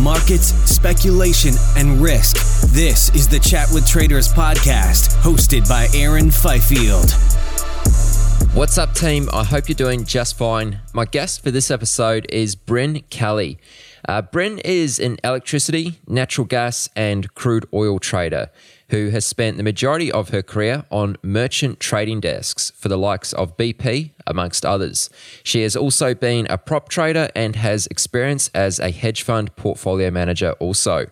Markets, speculation, and risk. This is the Chat with Traders podcast, hosted by Aaron Fifield. What's up, team? I hope you're doing just fine. My guest for this episode is Bryn Kelly. Uh, Bryn is an electricity, natural gas, and crude oil trader who has spent the majority of her career on merchant trading desks for the likes of BP, amongst others. She has also been a prop trader and has experience as a hedge fund portfolio manager also.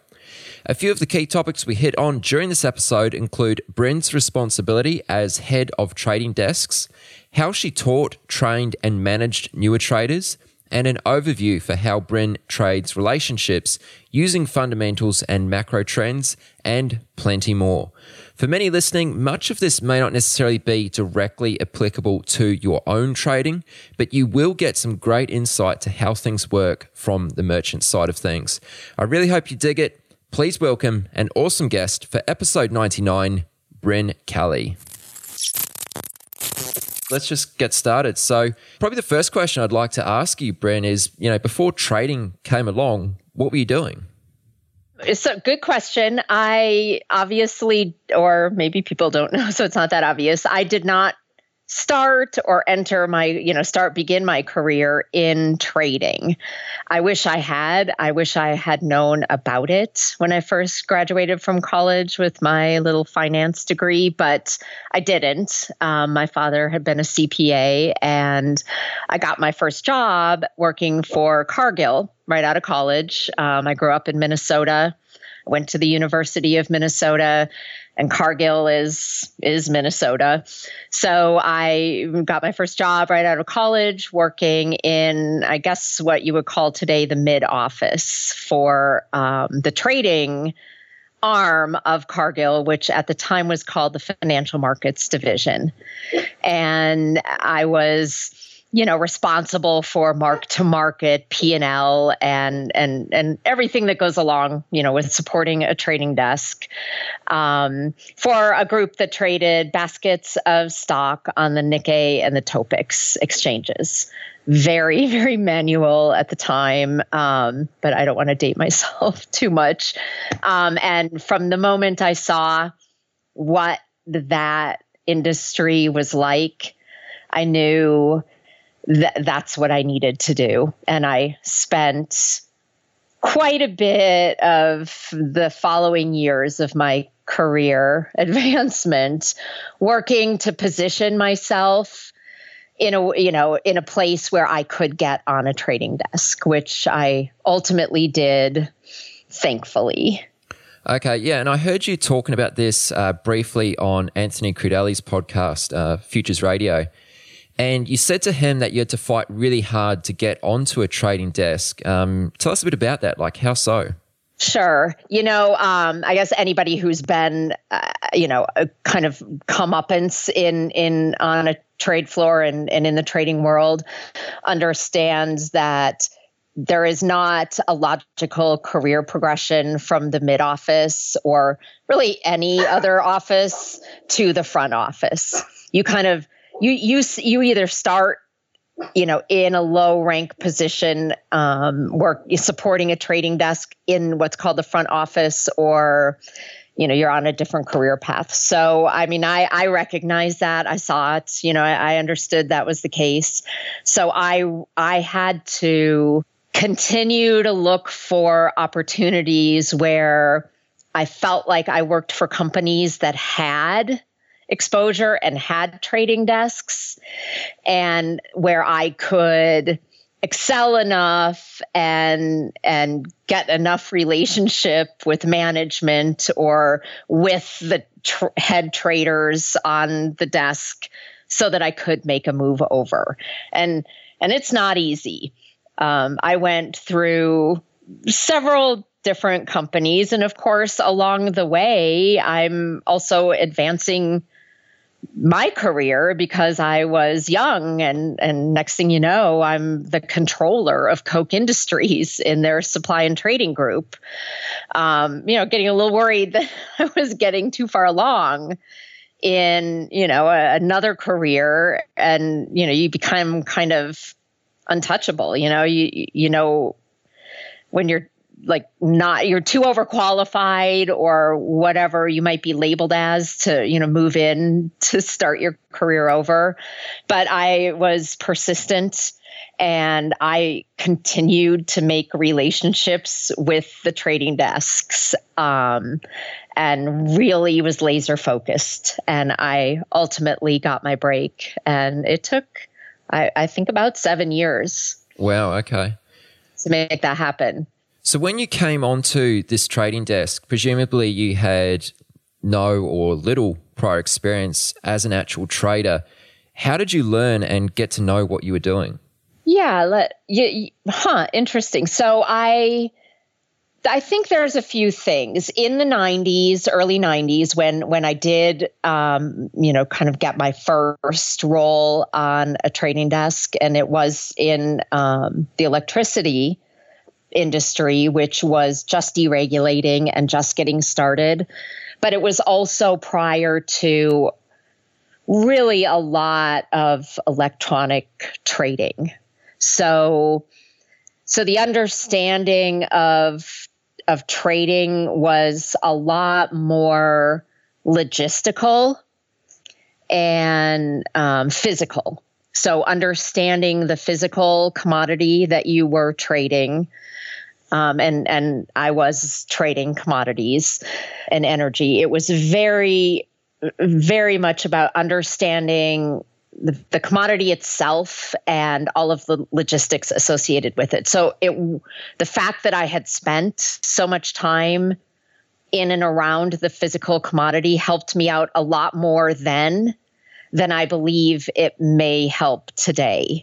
A few of the key topics we hit on during this episode include Bryn's responsibility as head of trading desks, how she taught, trained, and managed newer traders, and an overview for how Bryn trades relationships using fundamentals and macro trends, and plenty more. For many listening, much of this may not necessarily be directly applicable to your own trading, but you will get some great insight to how things work from the merchant side of things. I really hope you dig it. Please welcome an awesome guest for episode 99, Bryn Kelly let's just get started. So, probably the first question I'd like to ask you, Bryn, is you know, before trading came along, what were you doing? It's a good question. I obviously, or maybe people don't know, so it's not that obvious. I did not start or enter my, you know, start begin my career in trading. I wish I had. I wish I had known about it when I first graduated from college with my little finance degree, but I didn't. Um, my father had been a CPA, and I got my first job working for Cargill right out of college. Um, I grew up in Minnesota went to the University of Minnesota, and Cargill is is Minnesota. So I got my first job right out of college, working in I guess what you would call today the mid office for um, the trading arm of Cargill, which at the time was called the Financial Markets Division, and I was you know responsible for mark to market p&l and and and everything that goes along you know with supporting a trading desk. Um, for a group that traded baskets of stock on the nikkei and the topix exchanges. Very very manual at the time um, but i don't want to date myself too much. Um, and from the moment i saw what that industry was like i knew th- that's what I needed to do. And I spent quite a bit of the following years of my career advancement working to position myself in a you know in a place where I could get on a trading desk which I ultimately did thankfully Okay, yeah, and I heard you talking about this uh, briefly on Anthony Crudele's podcast, uh, Futures Radio. And you said to him that you had to fight really hard to get onto a trading desk. Um, tell us a bit about that. Like, how so? Sure. You know, um, I guess anybody who's been, uh, you know, a kind of comeuppance in in on a trade floor and, and in the trading world understands that there is not a logical career progression from the mid office or really any other office to the front office. You kind of you you you either start you know in a low rank position um, work supporting a trading desk in what's called the front office or you know you're on a different career path. So i mean i i recognize that. I saw it you know I, I understood that was the case. So i i had to continue to look for opportunities where i felt like i worked for companies that had exposure and had trading desks and where i could excel enough and and get enough relationship with management or with the tr- head traders on the desk so that I could make a move over. And and it's not easy. Um, I went through several different companies and of course along the way I'm also advancing my career because I was young and and next thing you know I'm the controller of Koch Industries in their supply and trading group. Um, you know, getting a little worried that I was getting too far along in you know a, another career and you know you become kind of untouchable you know you you know when you're like not you're too overqualified or whatever you might be labeled as to you know move in to start your career over. But i was persistent and i continued to make relationships with the trading desks um, and really was laser focused. And i ultimately got my break and it took I, I think about seven years wow okay. to make that happen so when you came onto this trading desk, presumably you had no or little prior experience as an actual trader. How did you learn and get to know what you were doing? Yeah, let you, huh, interesting. So I I think there's a few things in the 90s, early 90s, when when I did, um, you know, kind of get my first role on a trading desk, and it was in um, the electricity industry, which was just deregulating and just getting started. But it was also prior to really a lot of electronic trading. So, so the understanding of of trading was a lot more logistical and um, physical. So, understanding the physical commodity that you were trading, um, and and I was trading commodities and energy. It was very, very much about understanding the, the commodity itself and all of the logistics associated with it. So it the fact that I had spent so much time in and around the physical commodity helped me out a lot more then than I believe it may help today.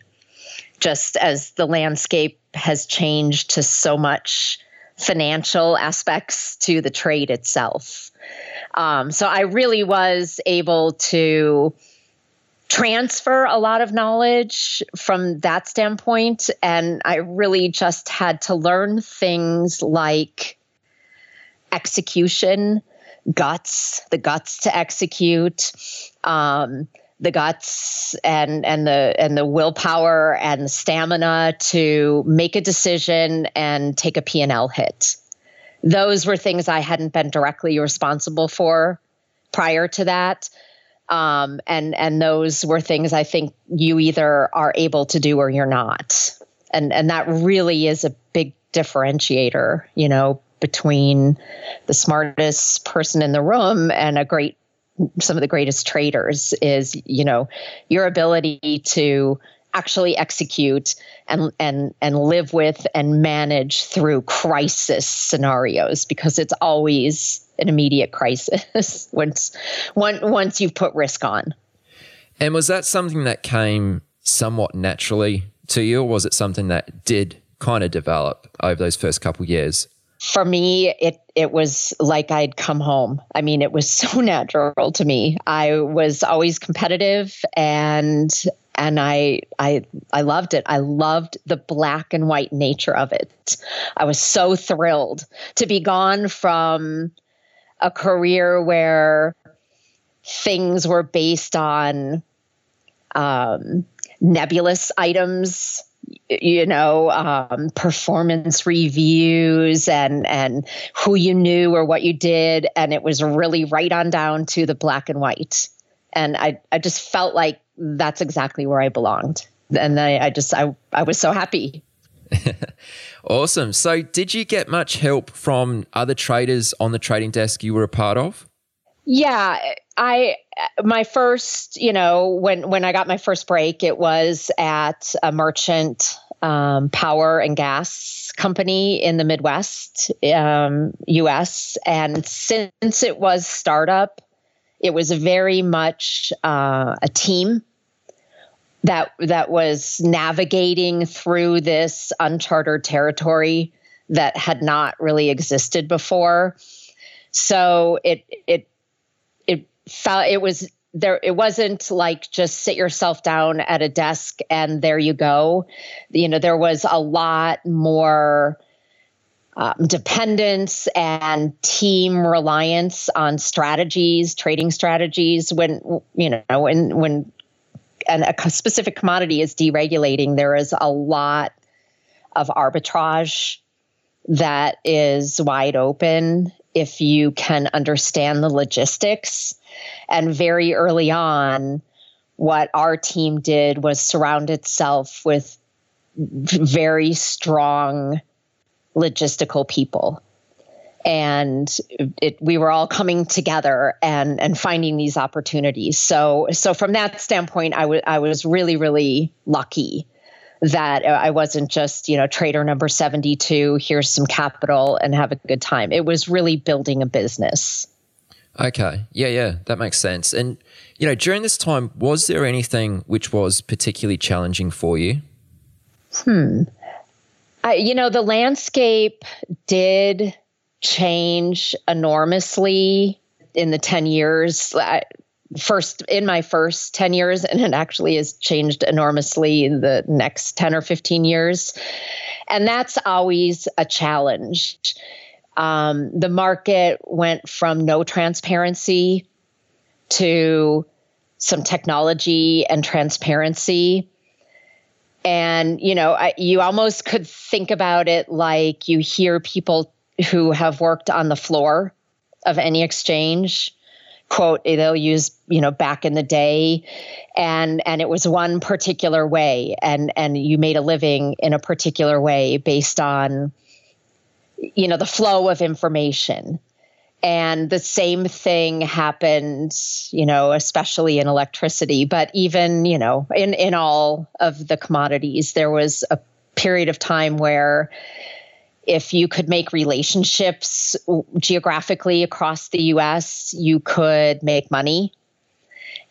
Just as the landscape has changed to so much financial aspects to the trade itself. Um, so I really was able to transfer a lot of knowledge from that standpoint. And I really just had to learn things like execution, guts, the guts to execute. Um, the guts and and the and the willpower and the stamina to make a decision and take a P&L hit. Those were things I hadn't been directly responsible for prior to that. Um, and and those were things I think you either are able to do or you're not. And and that really is a big differentiator, you know, between the smartest person in the room and a great some of the greatest traders is you know your ability to actually execute and and and live with and manage through crisis scenarios because it's always an immediate crisis once once once you've put risk on. And was that something that came somewhat naturally to you, or was it something that did kind of develop over those first couple years? For me it it was like I'd come home. I mean, it was so natural to me. I was always competitive and and I I I loved it. I loved the black and white nature of it. I was so thrilled to be gone from a career where things were based on um, nebulous items you know um, performance reviews and and who you knew or what you did. And it was really right on down to the black and white. And i i just felt like that's exactly where i belonged. And I, I just i i was so happy. Awesome. So did you get much help from other traders on the trading desk you were a part of yeah i my first, you know, when when I got my first break, it was at a merchant um, power and gas company in the Midwest, um, U.S. And since it was startup, it was very much uh, a team that that was navigating through this uncharted territory that had not really existed before. So it it felt it was there it wasn't like just sit yourself down at a desk and there you go. You know there was a lot more um, dependence and team reliance on strategies trading strategies when you know when when and a specific commodity is deregulating there is a lot of arbitrage that is wide open if you can understand the logistics and very early on, what our team did was surround itself with very strong logistical people. And it, we were all coming together and and finding these opportunities. So so from that standpoint I, w- I was really really lucky that uh, I wasn't just you know trader number 72 here's some capital and have a good time. It was really building a business Okay. Yeah, yeah, that makes sense. And you know, during this time, was there anything which was particularly challenging for you? Hmm. I, you know, the landscape did change enormously in the 10 years. I, first in my first 10 years and it actually has changed enormously in the next 10 or 15 years and that's always a challenge um, the market went from no transparency to some technology and transparency. And, you know, I, you almost could think about it like you hear people who have worked on the floor of any exchange quote they'll use you know back in the day and and it was one particular way and and you made a living in a particular way based on you know the flow of information. And the same thing happened you know especially in electricity but even you know in in all of the commodities there was a period of time where if you could make relationships geographically across the US you could make money.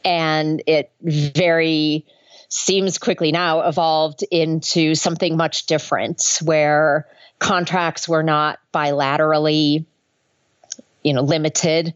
And it very seems quickly now evolved into something much different where contracts were not bilaterally you know limited.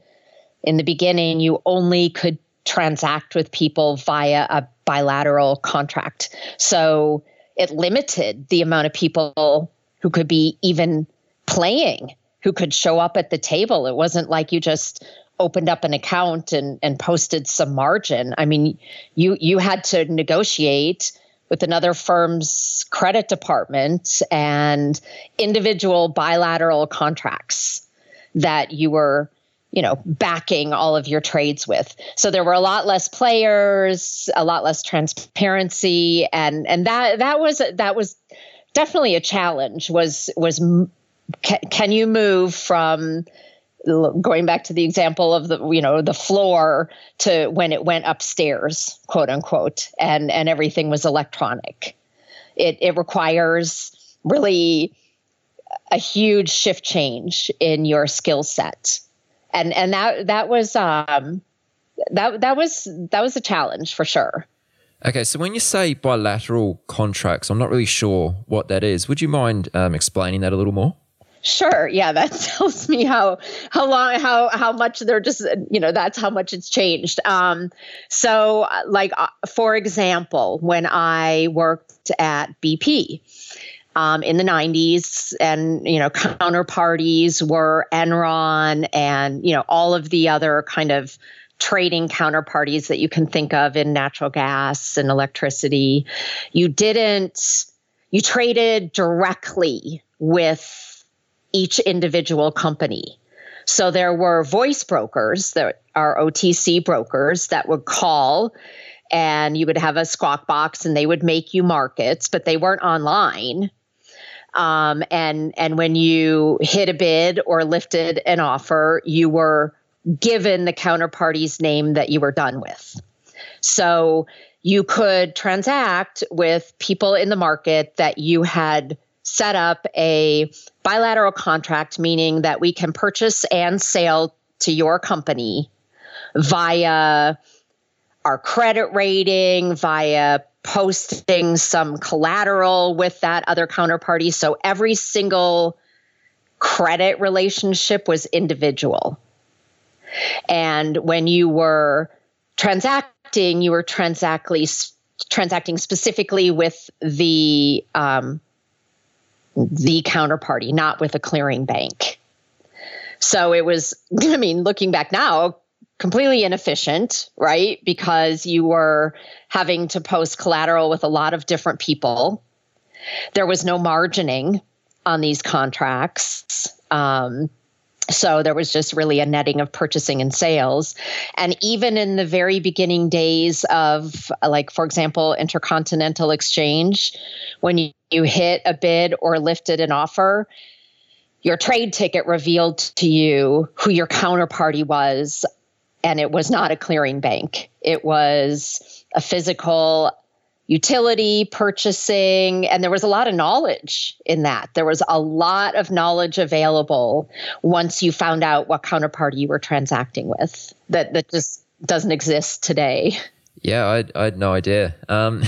In the beginning you only could transact with people via a bilateral contract. So it limited the amount of people who could be even playing who could show up at the table. It wasn't like you just opened up an account and and posted some margin. I mean you you had to negotiate with another firm's credit department and individual bilateral contracts that you were you know backing all of your trades with. So there were a lot less players a lot less transparency and and that that was that was definitely a challenge was was can, can you move from going back to the example of the you know the floor to when it went upstairs quote unquote and and everything was electronic. It it requires really a huge shift change in your skill set. And and that that was um that that was that was a challenge for sure. Okay so when you say bilateral contracts i'm not really sure what that is. Would you mind um, explaining that a little more Sure. Yeah, that tells me how how long how how much they're just you know that's how much it's changed. Um, so like uh, for example, when I worked at BP um, in the '90s, and you know counterparties were Enron and you know all of the other kind of trading counterparties that you can think of in natural gas and electricity. You didn't you traded directly with each individual company. So there were voice brokers that are OTC brokers that would call and you would have a squawk box and they would make you markets, but they weren't online. Um, and and when you hit a bid or lifted an offer, you were given the counterparty's name that you were done with. So you could transact with people in the market that you had set up a bilateral contract, meaning that we can purchase and sell to your company via our credit rating, via posting some collateral with that other counterparty. So every single credit relationship was individual. And when you were transacting, you were transactly transacting specifically with the um, the counterparty, not with a clearing bank. So it was, I mean, looking back now, completely inefficient, right? Because you were having to post collateral with a lot of different people. There was no margining on these contracts. Um, so there was just really a netting of purchasing and sales. And even in the very beginning days of, like, for example, Intercontinental Exchange, when you, you hit a bid or lifted an offer, your trade ticket revealed to you who your counterparty was. And it was not a clearing bank, it was a physical utility purchasing and there was a lot of knowledge in that. There was a lot of knowledge available once you found out what counterparty you were transacting with that that just doesn't exist today. Yeah i, I had no idea. Um,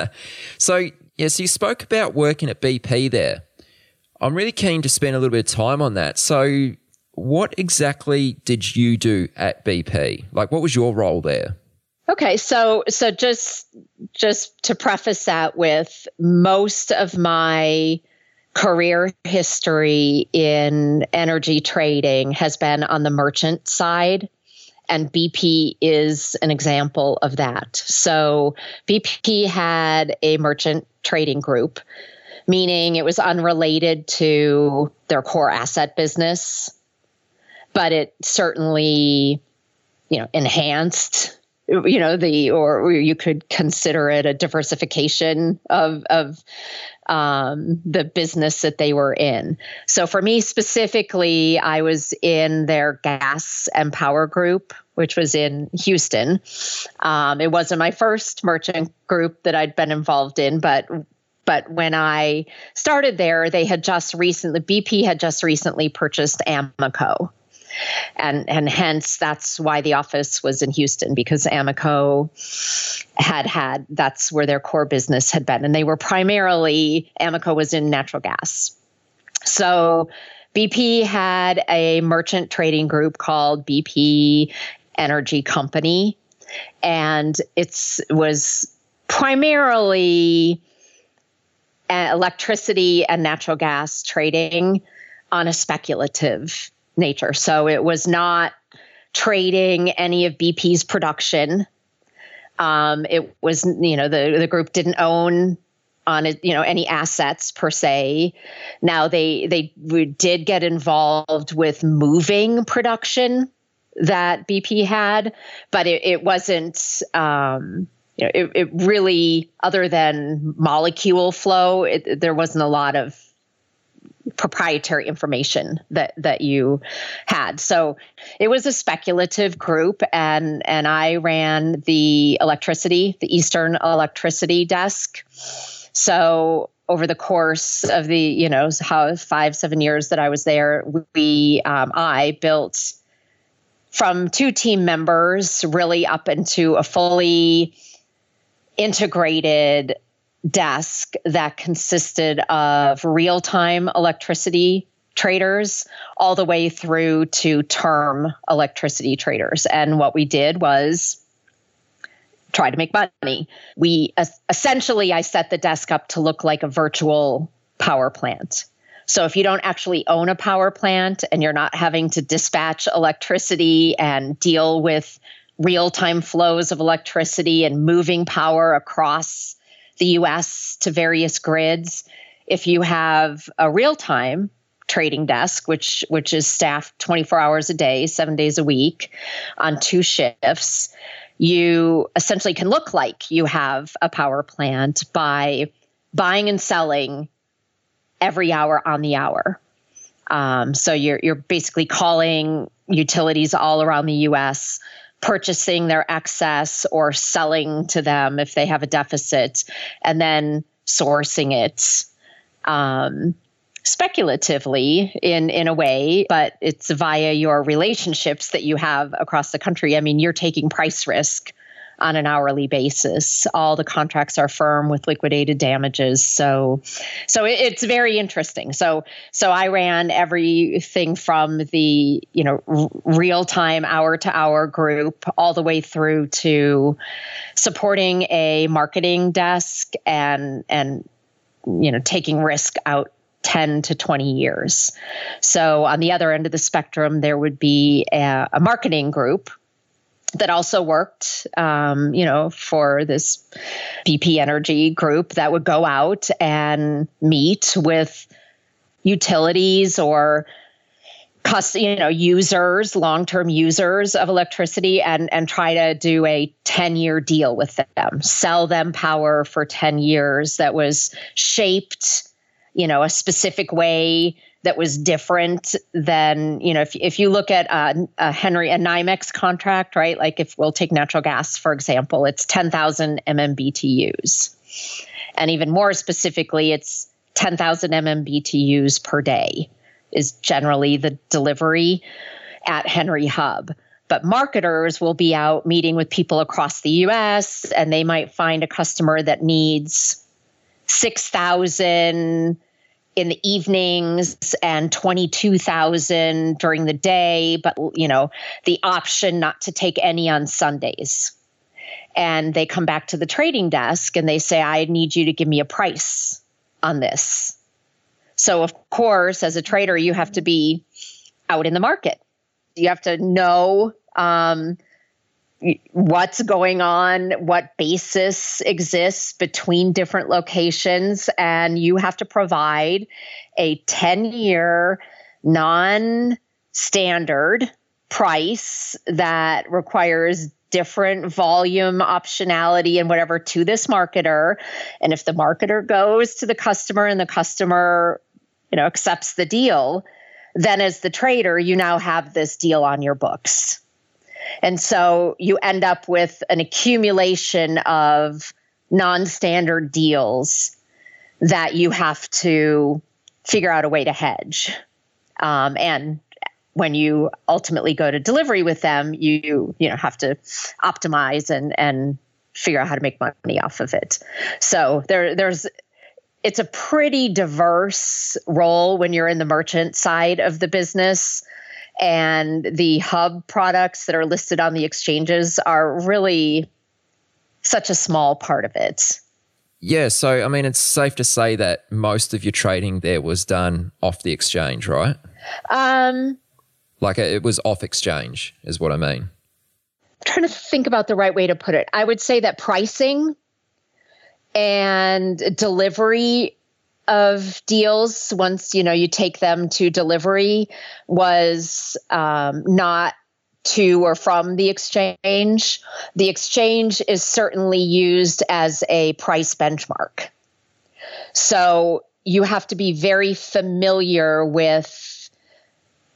so yes you spoke about working at bp there. I'm really keen to spend a little bit of time on that. So what exactly did you do at bp like what was your role there Okay, so so just just to preface that with most of my career history in energy trading has been on the merchant side and BP is an example of that. So BP had a merchant trading group meaning it was unrelated to their core asset business but it certainly you know enhanced you know the or you could consider it a diversification of of um, the business that they were in. So for me specifically, I was in their gas and power group, which was in Houston. Um, it wasn't my first merchant group that I'd been involved in, but but when I started there, they had just recently BP had just recently purchased Amoco and and hence that's why the office was in Houston because Amoco had had that's where their core business had been, and they were primarily Amoco was in natural gas. So BP had a merchant trading group called BP Energy Company, and it's was primarily uh, electricity and natural gas trading on a speculative nature. So it was not trading any of BP's production. Um, it was, you know, the the group didn't own on it, you know, any assets per se. Now they they did get involved with moving production that BP had, but it, it wasn't. Um, you know, it, it really, other than molecule flow, it, there wasn't a lot of proprietary information that that you had. So it was a speculative group and and I ran the electricity, the Eastern electricity desk. So over the course of the you know how five seven years that I was there, we um, I built from two team members really up into a fully integrated desk that consisted of real time electricity traders all the way through to term electricity traders. And what we did was try to make money. We essentially, I set the desk up to look like a virtual power plant. So if you don't actually own a power plant and you're not having to dispatch electricity and deal with real time flows of electricity and moving power across the US to various grids, if you have a real time trading desk which which is staffed 24 hours a day 7 days a week on two shifts you essentially can look like you have a power plant by buying and selling every hour on the hour. Um, so you're you're basically calling utilities all around the U.S. purchasing their excess or selling to them if they have a deficit, and then sourcing it um, speculatively in in a way, but it's via your relationships that you have across the country. I mean, you're taking price risk on an hourly basis. All the contracts are firm with liquidated damages. So, so it, it's very interesting. So, so I ran everything from the you know r- real time hour to hour group all the way through to supporting a marketing desk and and you know taking risk out 10 to 20 years. So, on the other end of the spectrum, there would be a, a marketing group that also worked, um, you know, for this BP Energy group that would go out and meet with utilities or you know, users, long-term users of electricity and and try to do a 10-year deal with them, sell them power for 10 years that was shaped, you know, a specific way that was different than you know if if you look at a, a Henry a NYMEX contract, right? Like if we'll take natural gas for example, it's ten thousand MMBTUs, and even more specifically, it's ten thousand MMBTUs per day is generally the delivery at Henry Hub. But marketers will be out meeting with people across the US and they might find a customer that needs 6,000 in the evenings and 22,000 during the day, but you know, the option not to take any on Sundays. And they come back to the trading desk and they say, I need you to give me a price on this. So, of course, as a trader, you have to be out in the market. You have to know um, what's going on, what basis exists between different locations, and you have to provide a 10 year non standard price that requires different volume optionality and whatever to this marketer. And if the marketer goes to the customer and the customer you know accepts the deal then as the trader you now have this deal on your books and so you end up with an accumulation of non standard deals that you have to figure out a way to hedge. Um, and when you ultimately go to delivery with them, you you know have to optimize and and figure out how to make money off of it. So there there's it's a pretty diverse role when you're in the merchant side of the business and the hub products that are listed on the exchanges are really such a small part of it. Yeah, so I mean, it's safe to say that most of your trading there was done off the exchange, right? Um, like it was off exchange, is what I mean. I'm trying to think about the right way to put it. I would say that pricing and delivery of deals once you know you take them to delivery was um, not to or from the exchange. The exchange is certainly used as a price benchmark. So you have to be very familiar with,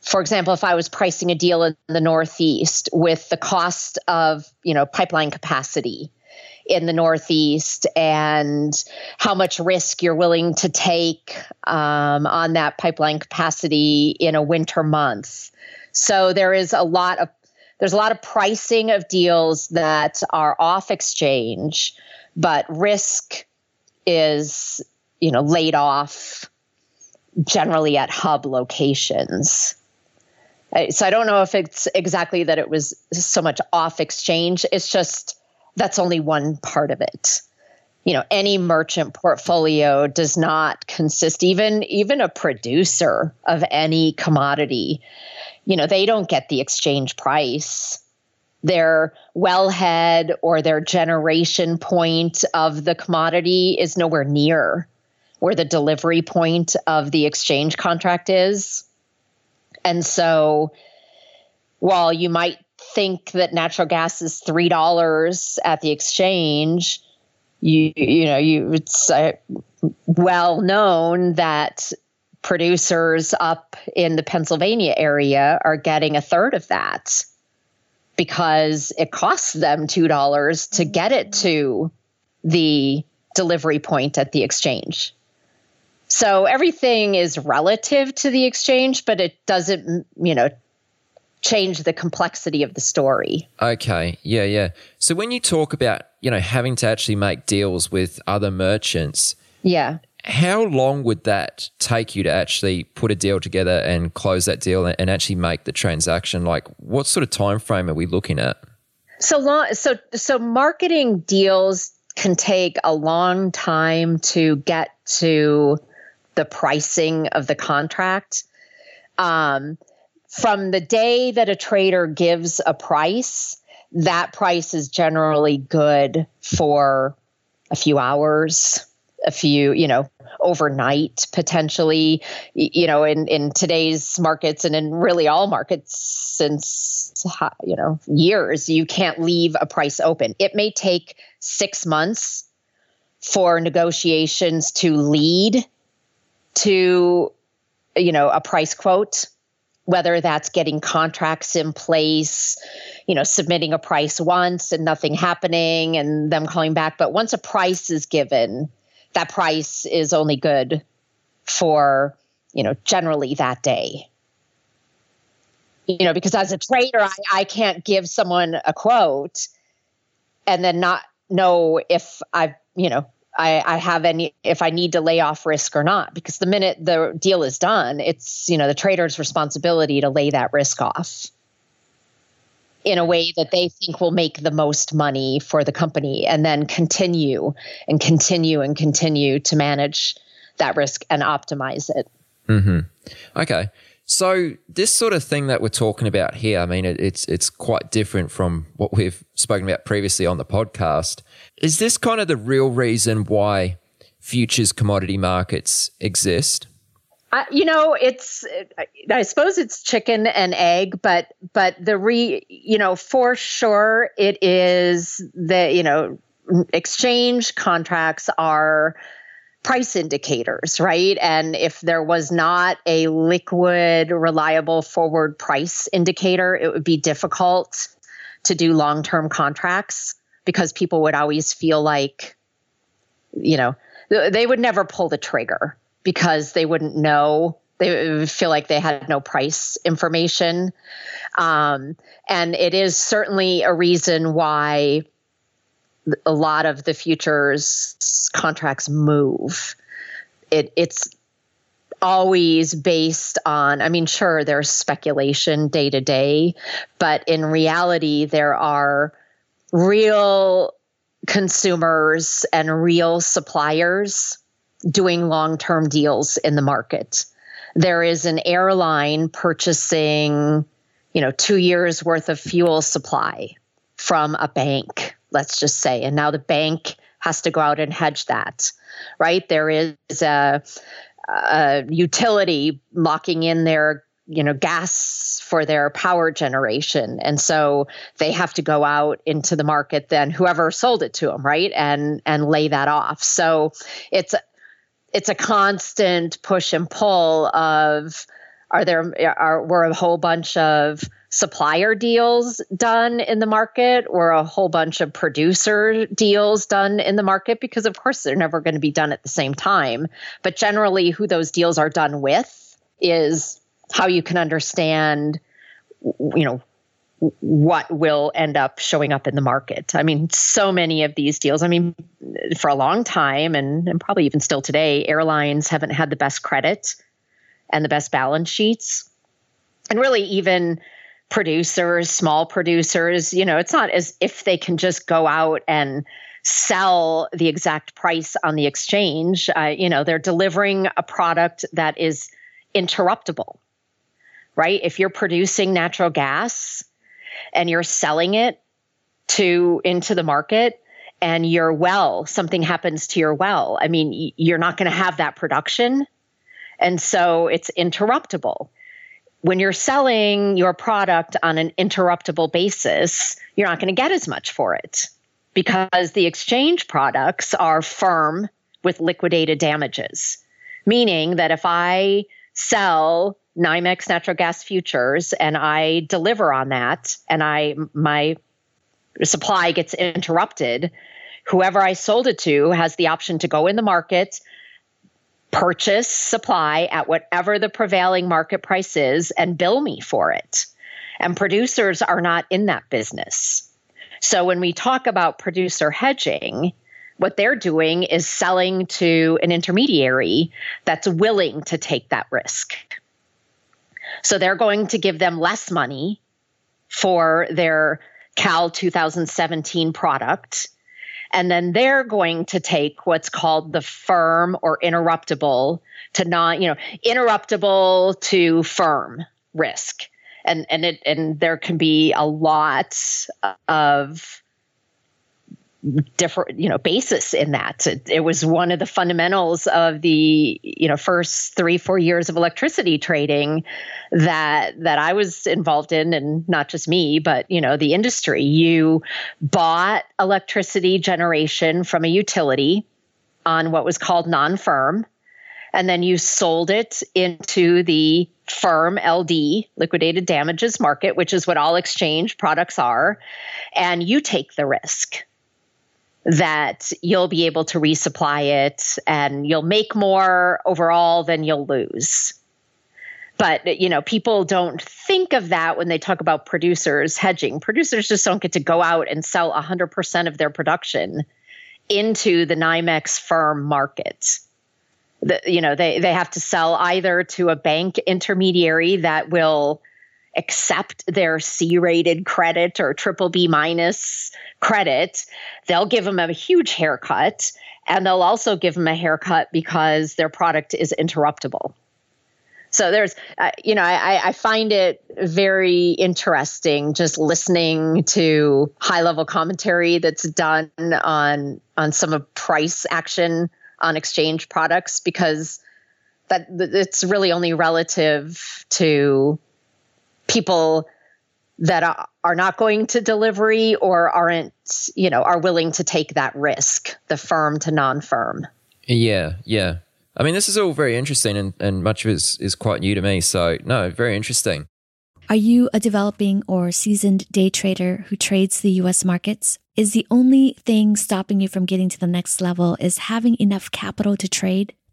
for example, if I was pricing a deal in the Northeast with the cost of, you know, pipeline capacity in the Northeast and how much risk you're willing to take um, on that pipeline capacity in a winter month. So there is a lot of there's a lot of pricing of deals that are off exchange, but risk is you know laid off generally at hub locations. So I don't know if it's exactly that it was so much off exchange. It's just that's only one part of it. You know, any merchant portfolio does not consist even even a producer of any commodity. You know, they don't get the exchange price. Their wellhead or their generation point of the commodity is nowhere near where the delivery point of the exchange contract is. And so while you might think that natural gas is three dollars at the exchange, you you know you it's uh, well known that producers up in the Pennsylvania area are getting a third of that because it costs them two dollars to get it to the delivery point at the exchange. So everything is relative to the exchange, but it doesn't, you know, change the complexity of the story. Okay. Yeah, yeah. So when you talk about, you know, having to actually make deals with other merchants, yeah. How long would that take you to actually put a deal together and close that deal and actually make the transaction? Like what sort of time frame are we looking at? So long so so marketing deals can take a long time to get to the pricing of the contract. Um, from the day that a trader gives a price, that price is generally good for a few hours, a few, you know, overnight potentially. You know, in in today's markets and in really all markets since you know years, you can't leave a price open. It may take six months for negotiations to lead to you know a price quote whether that's getting contracts in place you know submitting a price once and nothing happening and them calling back. But once a price is given that price is only good for you know generally that day. You know because as a trader I, I can't give someone a quote and then not know if i've you know I, I have any if I need to lay off risk or not. Because the minute the deal is done, it's you know the trader's responsibility to lay that risk off in a way that they think will make the most money for the company and then continue and continue and continue to manage that risk and optimize it. Mm-hmm. Okay. So this sort of thing that we're talking about here, I mean, it, it's it's quite different from what we've spoken about previously on the podcast. Is this kind of the real reason why futures commodity markets exist? Uh, you know, it's I suppose it's chicken and egg, but but the re you know for sure it is the you know exchange contracts are price indicators, right? And if there was not a liquid, reliable forward price indicator, it would be difficult to do long term contracts because people would always feel like, you know, they would never pull the trigger because they wouldn't know. They would feel like they had no price information. Um, and it is certainly a reason why a lot of the futures contracts move. It, it's always based on, I mean, sure, there's speculation day to day, but in reality, there are real consumers and real suppliers doing long term deals in the market. There is an airline purchasing, you know, two years worth of fuel supply from a bank let's just say. And now the bank has to go out and hedge that, right? There is a, a utility locking in their you know gas for their power generation and so they have to go out into the market then whoever sold it to them right and and lay that off so it's it's a constant push and pull of are there are were a whole bunch of supplier deals done in the market or a whole bunch of producer deals done in the market because of course they're never going to be done at the same time but generally who those deals are done with is how you can understand you know what will end up showing up in the market. I mean, so many of these deals, I mean, for a long time and, and probably even still today, airlines haven't had the best credit and the best balance sheets. And really, even producers, small producers, you know, it's not as if they can just go out and sell the exact price on the exchange. Uh, you know, they're delivering a product that is interruptible, right? If you're producing natural gas and you're selling it to into the market and your well, something happens to your well, I mean, you're not going to have that production. And so it's interruptible. When you're selling your product on an interruptible basis, you're not going to get as much for it because the exchange products are firm with liquidated damages, meaning that if I sell NYMEX natural gas futures and I deliver on that and I my supply gets interrupted, whoever I sold it to has the option to go in the market, purchase supply at whatever the prevailing market price is and bill me for it. And producers are not in that business. So when we talk about producer hedging, what they're doing is selling to an intermediary that's willing to take that risk. So they're going to give them less money for their Cal 2017 product. And then they're going to take what's called the firm or interruptible to non, you know, interruptible to firm risk. And and it and there can be a lot of different you know basis in that. It, it, was one of the fundamentals of the you know first three four years of electricity trading that that i was involved in and not just me but you know the industry. You bought electricity generation from a utility on what was called non-firm and then you sold it into the firm LD, liquidated damages market, which is what all exchange products are, and you take the risk that you'll be able to resupply it and you'll make more overall than you'll lose. But you know, people don't think of that when they talk about producers hedging. Producers just don't get to go out and sell 100% of their production into the NYMEX firm market the, you know they they have to sell either to a bank intermediary that will accept their C rated credit or triple B minus credit, they'll give them a huge haircut. And they'll also give them a haircut because their product is interruptible. So there's, uh, you know, I, I find it very interesting just listening to high level commentary that's done on on some of price action on exchange products because that it's really only relative to people that are not going to delivery or aren't you know are willing to take that risk the firm to non-firm yeah yeah i mean this is all very interesting and, and much of it is, is quite new to me so no very interesting are you a developing or seasoned day trader who trades the US markets? Is the only thing stopping you from getting to the next level is having enough capital to trade?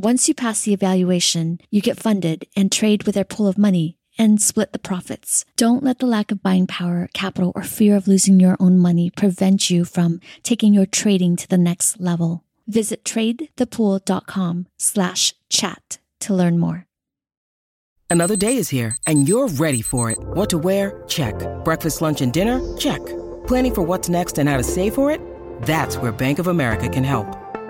Once you pass the evaluation, you get funded and trade with their pool of money and split the profits. Don't let the lack of buying power, capital, or fear of losing your own money prevent you from taking your trading to the next level. Visit tradethepool.com slash chat to learn more. Another day is here and you're ready for it. What to wear? Check. Breakfast, lunch, and dinner? Check. Planning for what's next and how to save for it? That's where Bank of America can help.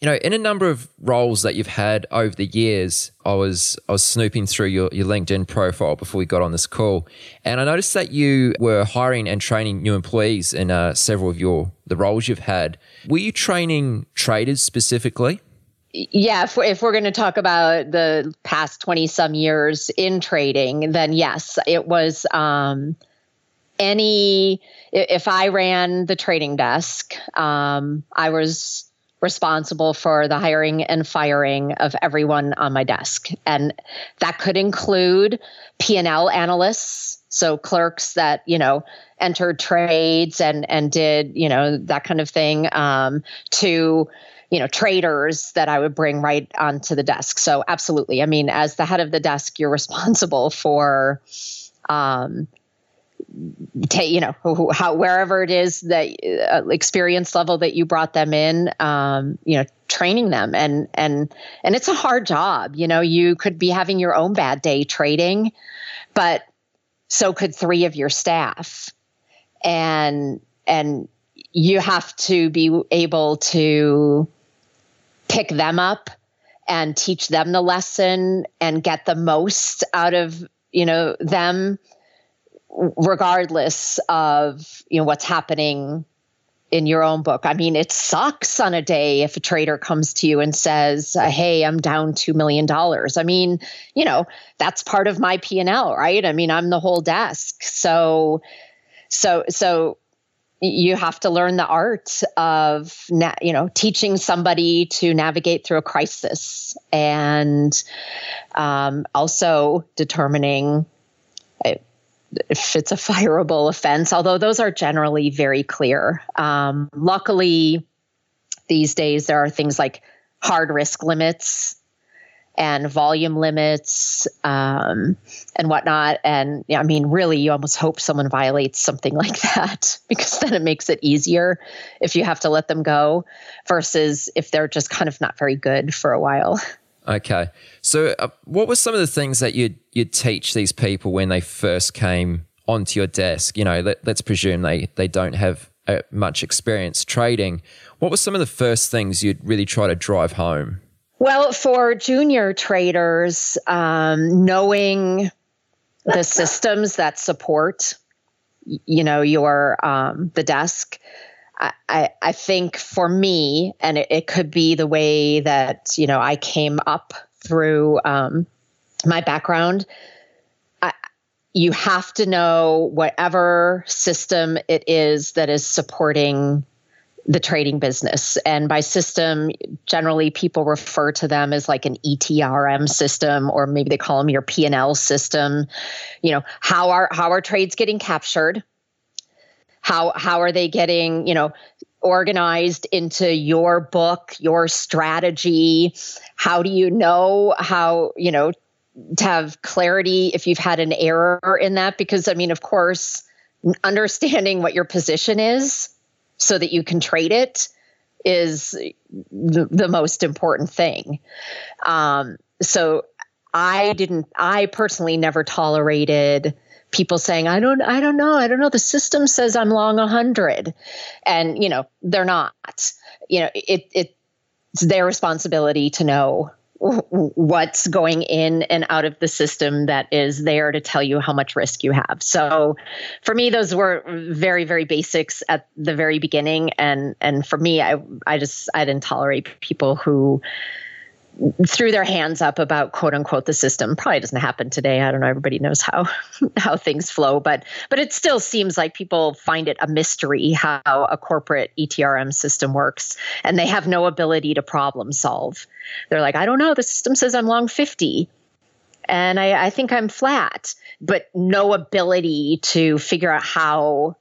You know, in a number of roles that you've had over the years, I was I was snooping through your, your LinkedIn profile before we got on this call, and I noticed that you were hiring and training new employees in uh, several of your the roles you've had. Were you training traders specifically? yeah, if we're, if we're going to talk about the past 20 some years in trading, then yes, it was um, any, if I ran the trading desk, um, I was responsible for the hiring and firing of everyone on my desk. And that could include P&L analysts, so clerks that, you know, entered trades and and did, you know, that kind of thing um, to you know traders that i would bring right onto the desk so absolutely i mean as the head of the desk you're responsible for um take you know how wherever it is that uh, experience level that you brought them in um you know training them. And and and it's a hard job you know you could be having your own bad day trading but so could three of your staff. And and you have to be able to pick them up and teach them the lesson and get the most out of you know them regardless of you know what's happening in your own book. I mean, it sucks on a day if a trader comes to you and says, uh, "Hey, I'm down 2 million dollars." I mean, you know, that's part of my P&L, right? I mean, I'm the whole desk. So so so you have to learn the art of na- you know teaching somebody to navigate through a crisis and um, also determining uh, if it's a fireable offense although those are generally very clear um, luckily these days there are things like hard risk limits and volume limits um, and whatnot. And I mean, really, you almost hope someone violates something like that because then it makes it easier if you have to let them go versus if they're just kind of not very good for a while. Okay. So, uh, what were some of the things that you'd, you'd teach these people when they first came onto your desk? You know, let, us presume they, they don't have uh, much experience trading. What were some of the first things you'd really try to drive home? Well, for junior traders, um, knowing the systems that support, you know, your um, the desk. I, I think for me, and it, it, could be the way that you know I came up through um, my background. I, you have to know whatever system it is that is supporting the trading business. And by system, generally people refer to them as like an ETRM system, or maybe they call them your P&L system. You know, how are how are trades getting captured? How how are they getting, you know, organized into your book, your strategy? How do you know how, you know, to have clarity if you've had an error in that? Because I mean, of course, understanding what your position is so that you can trade it is the, the most important thing. Um, so I didn't, I personally never tolerated people saying, I don't, I don't know. I don't know. The system says I'm long hundred and you know, they're not, you know, it, it, it's their responsibility to know what's going in and out of the system that is there to tell you how much risk you have. So for me those were very very basics at the very beginning and and for me I I just I didn't tolerate people who threw their hands up about quote unquote the system. Probably doesn't happen today. I don't know. Everybody knows how how things flow. But but it still seems like people find it a mystery how a corporate etrm system works. And they have no ability to problem solve. They're like i don't know. The system says i'm long 50 and i, I think i'm flat. But no ability to figure out how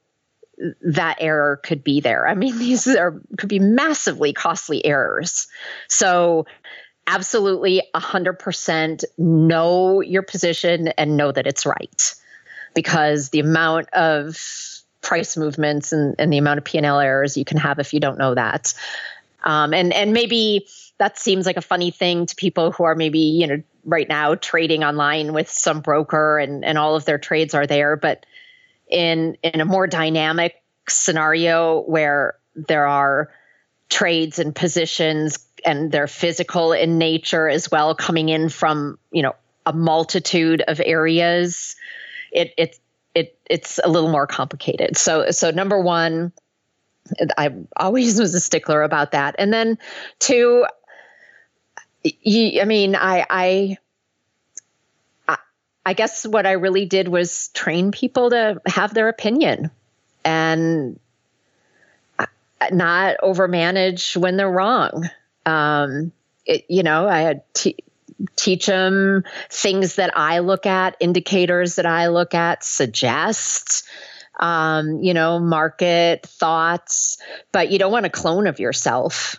that error could be there. I mean, these are could be massively costly errors. So absolutely 100% know your position and know that it's right. Because the amount of price movements and, and the amount of p&l errors you can have if you don't know that. Um, and and maybe that seems like a funny thing to people who are maybe you know right now trading online with some broker and and all of their trades are there. But in in a more dynamic scenario where there are trades and positions and they're physical in nature as well, coming in from you know a multitude of areas. It it it it's a little more complicated. So so number one, I always was a stickler about that, and then two. you, I mean, I, I, I, guess what I really did was train people to have their opinion and not overmanage when they're wrong. Um, it, you know, I teach them things that I look at, indicators that I look at, suggest, um, you know, market thoughts, but you don't want a clone of yourself.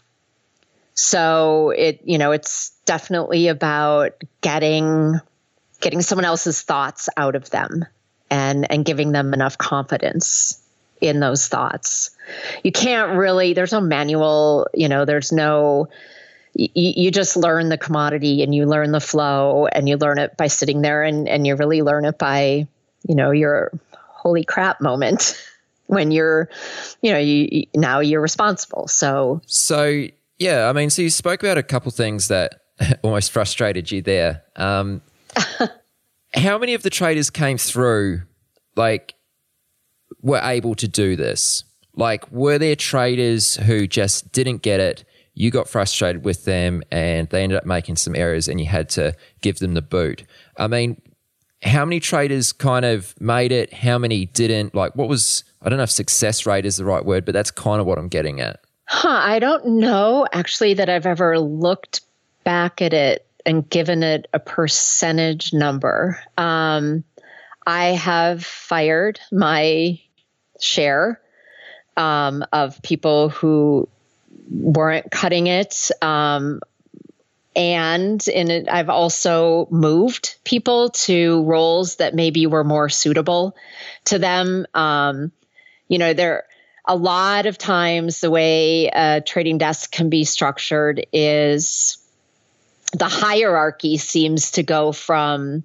So it, you know, it's definitely about getting getting someone else's thoughts out of them and and giving them enough confidence in those thoughts. You can't really there's no manual, you know, there's no you, you just learn the commodity and you learn the flow and you learn it by sitting there and, and you really learn it by, you know, your holy crap moment when you're, you know, you now you're responsible. So, so yeah, I mean, so you spoke about a couple things that almost frustrated you there. Um, how many of the traders came through, like, were able to do this? Like, were there traders who just didn't get it? You got frustrated with them and they ended up making some errors and you had to give them the boot. I mean, how many traders kind of made it? How many didn't? Like, what was, I don't know if success rate is the right word, but that's kind of what I'm getting at. Huh, I don't know actually that I've ever looked back at it and given it a percentage number. Um, I have fired my share um, of people who weren't cutting it. Um, and in it, I've also moved people to roles that maybe were more suitable to them. Um, you know, there a lot of times the way a trading desk can be structured is the hierarchy seems to go from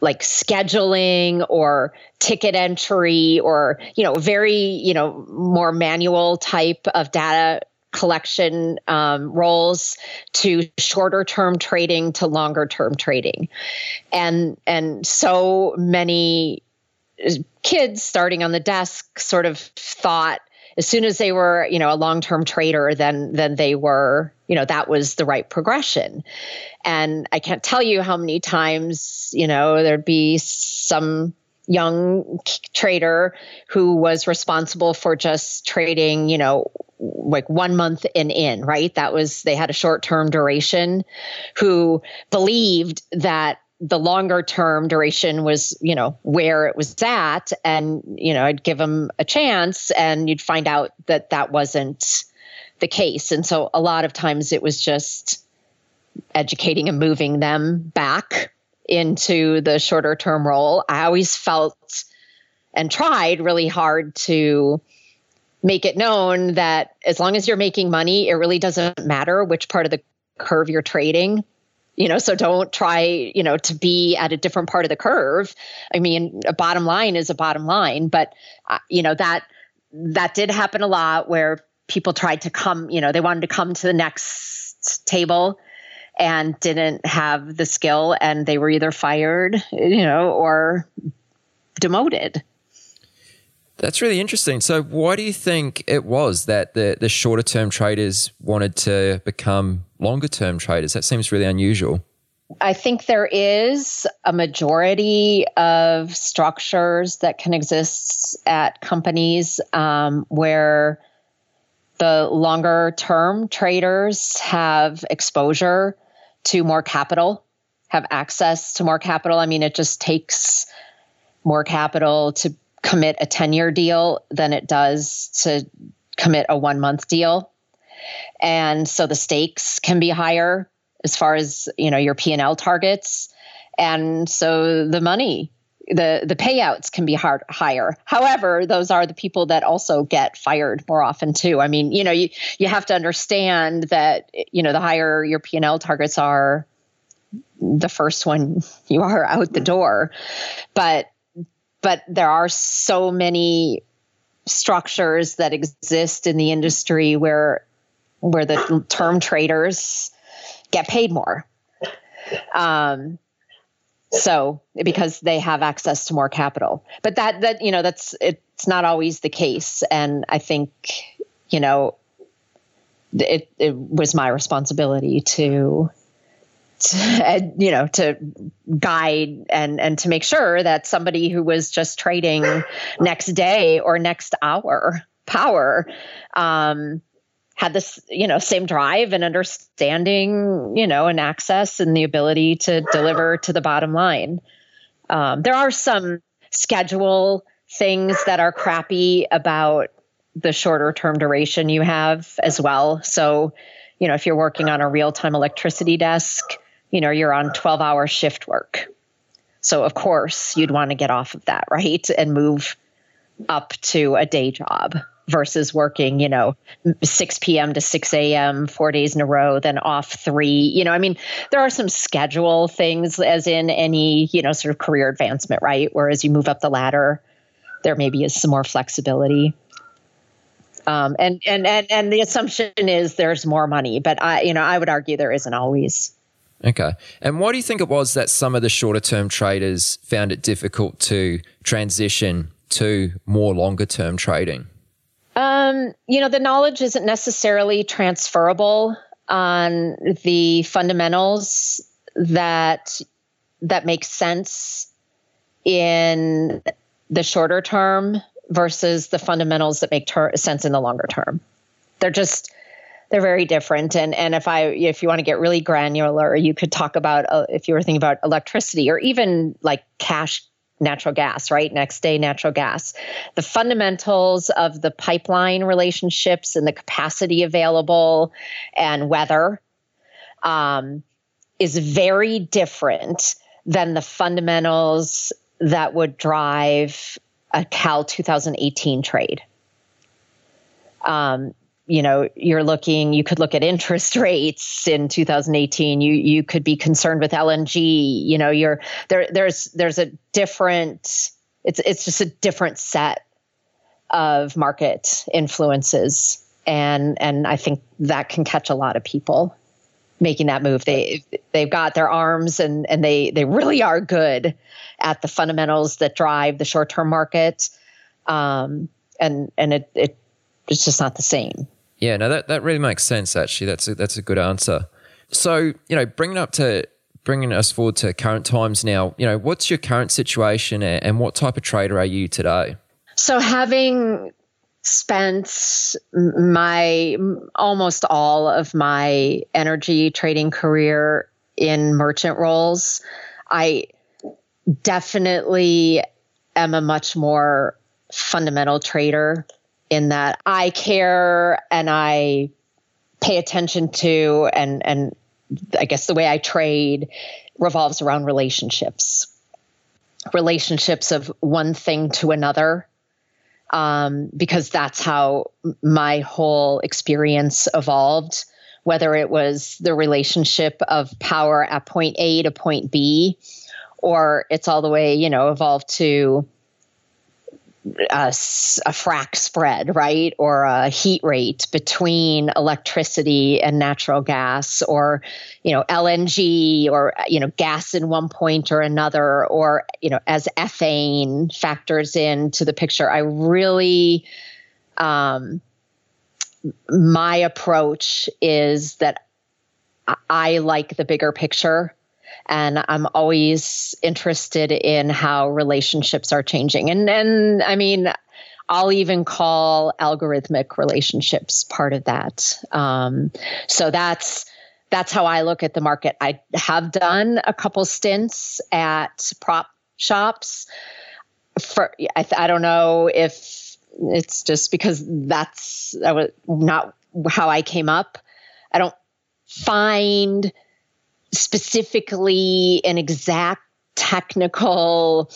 like scheduling or ticket entry or you know very you know more manual type of data collection um, roles to shorter term trading to longer term trading. And and so many kids starting on the desk sort of thought as soon as they were you know a long-term trader then then they were you know that was the right progression. And i can't tell you how many times you know there'd be some young trader who was responsible for just trading you know like one month and in right? That was they had a short term duration who believed that the longer term duration was, you know, where it was at. And, you know, I'd give them a chance and you'd find out that that wasn't the case. And so a lot of times it was just educating and moving them back into the shorter term role. I always felt and tried really hard to make it known that as long as you're making money, it really doesn't matter which part of the curve you're trading you know so don't try you know to be at a different part of the curve. I mean a bottom line is a bottom line but uh, you know that that did happen a lot where people tried to come you know they wanted to come to the next table and didn't have the skill and they were either fired you know or demoted that's really interesting. So, why do you think it was that the, the shorter term traders wanted to become longer term traders? That seems really unusual. I think there is a majority of structures that can exist at companies um, where the longer term traders have exposure to more capital, have access to more capital. I mean, it just takes more capital to commit a 10 year deal than it does to commit a one month deal. And so the stakes can be higher as far as, you know, your P&L targets. And so the money, the the payouts can be hard, higher. However, those are the people that also get fired more often too. I mean, you know, you you have to understand that you know the higher your P&L targets are, the first one you are out the door. But but there are so many structures that exist in the industry where where the term traders get paid more. Um, so because they have access to more capital, but that that you know that's it's not always the case, and I think you know it, it was my responsibility to to, you know to guide and and to make sure that somebody who was just trading next day or next hour power um, had this you know same drive and understanding you know and access and the ability to deliver to the bottom line. Um, there are some schedule things that are crappy about the shorter term duration you have as well. So you know if you're working on a real time electricity desk you know you're on 12 hour shift work so of course you'd want to get off of that right and move up to a day job versus working, you know, 6 p.m. to 6 a.m. four days in a row, then off three. You know, I mean, there are some schedule things, as in any, you know, sort of career advancement, right? Whereas you move up the ladder, there maybe is some more flexibility. Um, and, and and and the assumption is there's more money, but I, you know, I would argue there isn't always. Okay. And why do you think it was that some of the shorter term traders found it difficult to transition to more longer term trading? Um, you know, the knowledge isn't necessarily transferable on the fundamentals that that makes sense in the shorter term versus the fundamentals that make ter- sense in the longer term. They're just they're very different and and if i if you want to get really granular you could talk about uh, if you were thinking about electricity or even like cash natural gas, right? Next day natural gas. The fundamentals of the pipeline relationships and the capacity available and weather um, is very different than the fundamentals that would drive a Cal 2018 trade. Um, you know you're looking you could look at interest rates in 2018 you you could be concerned with LNG you know you're there there's there's a different it's it's just a different set of market influences. And and I think that can catch a lot of people making that move. They they've got their arms and and they they really are good at the fundamentals that drive the short-term market. Um and and it, it it's just not the same yeah, no, that, that really makes sense. Actually, that's a, that's a good answer. So, you know, bringing up to bringing us forward to current times now. You know, what's your current situation, and what type of trader are you today? So, having spent my almost all of my energy trading career in merchant roles, I definitely am a much more fundamental trader in that I care and I pay attention to and and I guess the way I trade revolves around relationships. Relationships of one thing to another. Um, because that's how my whole experience evolved, whether it was the relationship of power at point A to point B, or it's all the way, you know, evolved to a, a frac spread, right, or a heat rate between electricity and natural gas, or you know LNG, or you know gas in one point or another, or you know as ethane factors into the picture. I really, um, my approach is that I like the bigger picture and I'm always interested in how relationships are changing. And and I mean, I'll even call algorithmic relationships part of that. Um, so that's that's how I look at the market. I have done a couple stints at prop shops. For I, I don't know if it's just because that's that was not how I came up. I don't find specifically an exact technical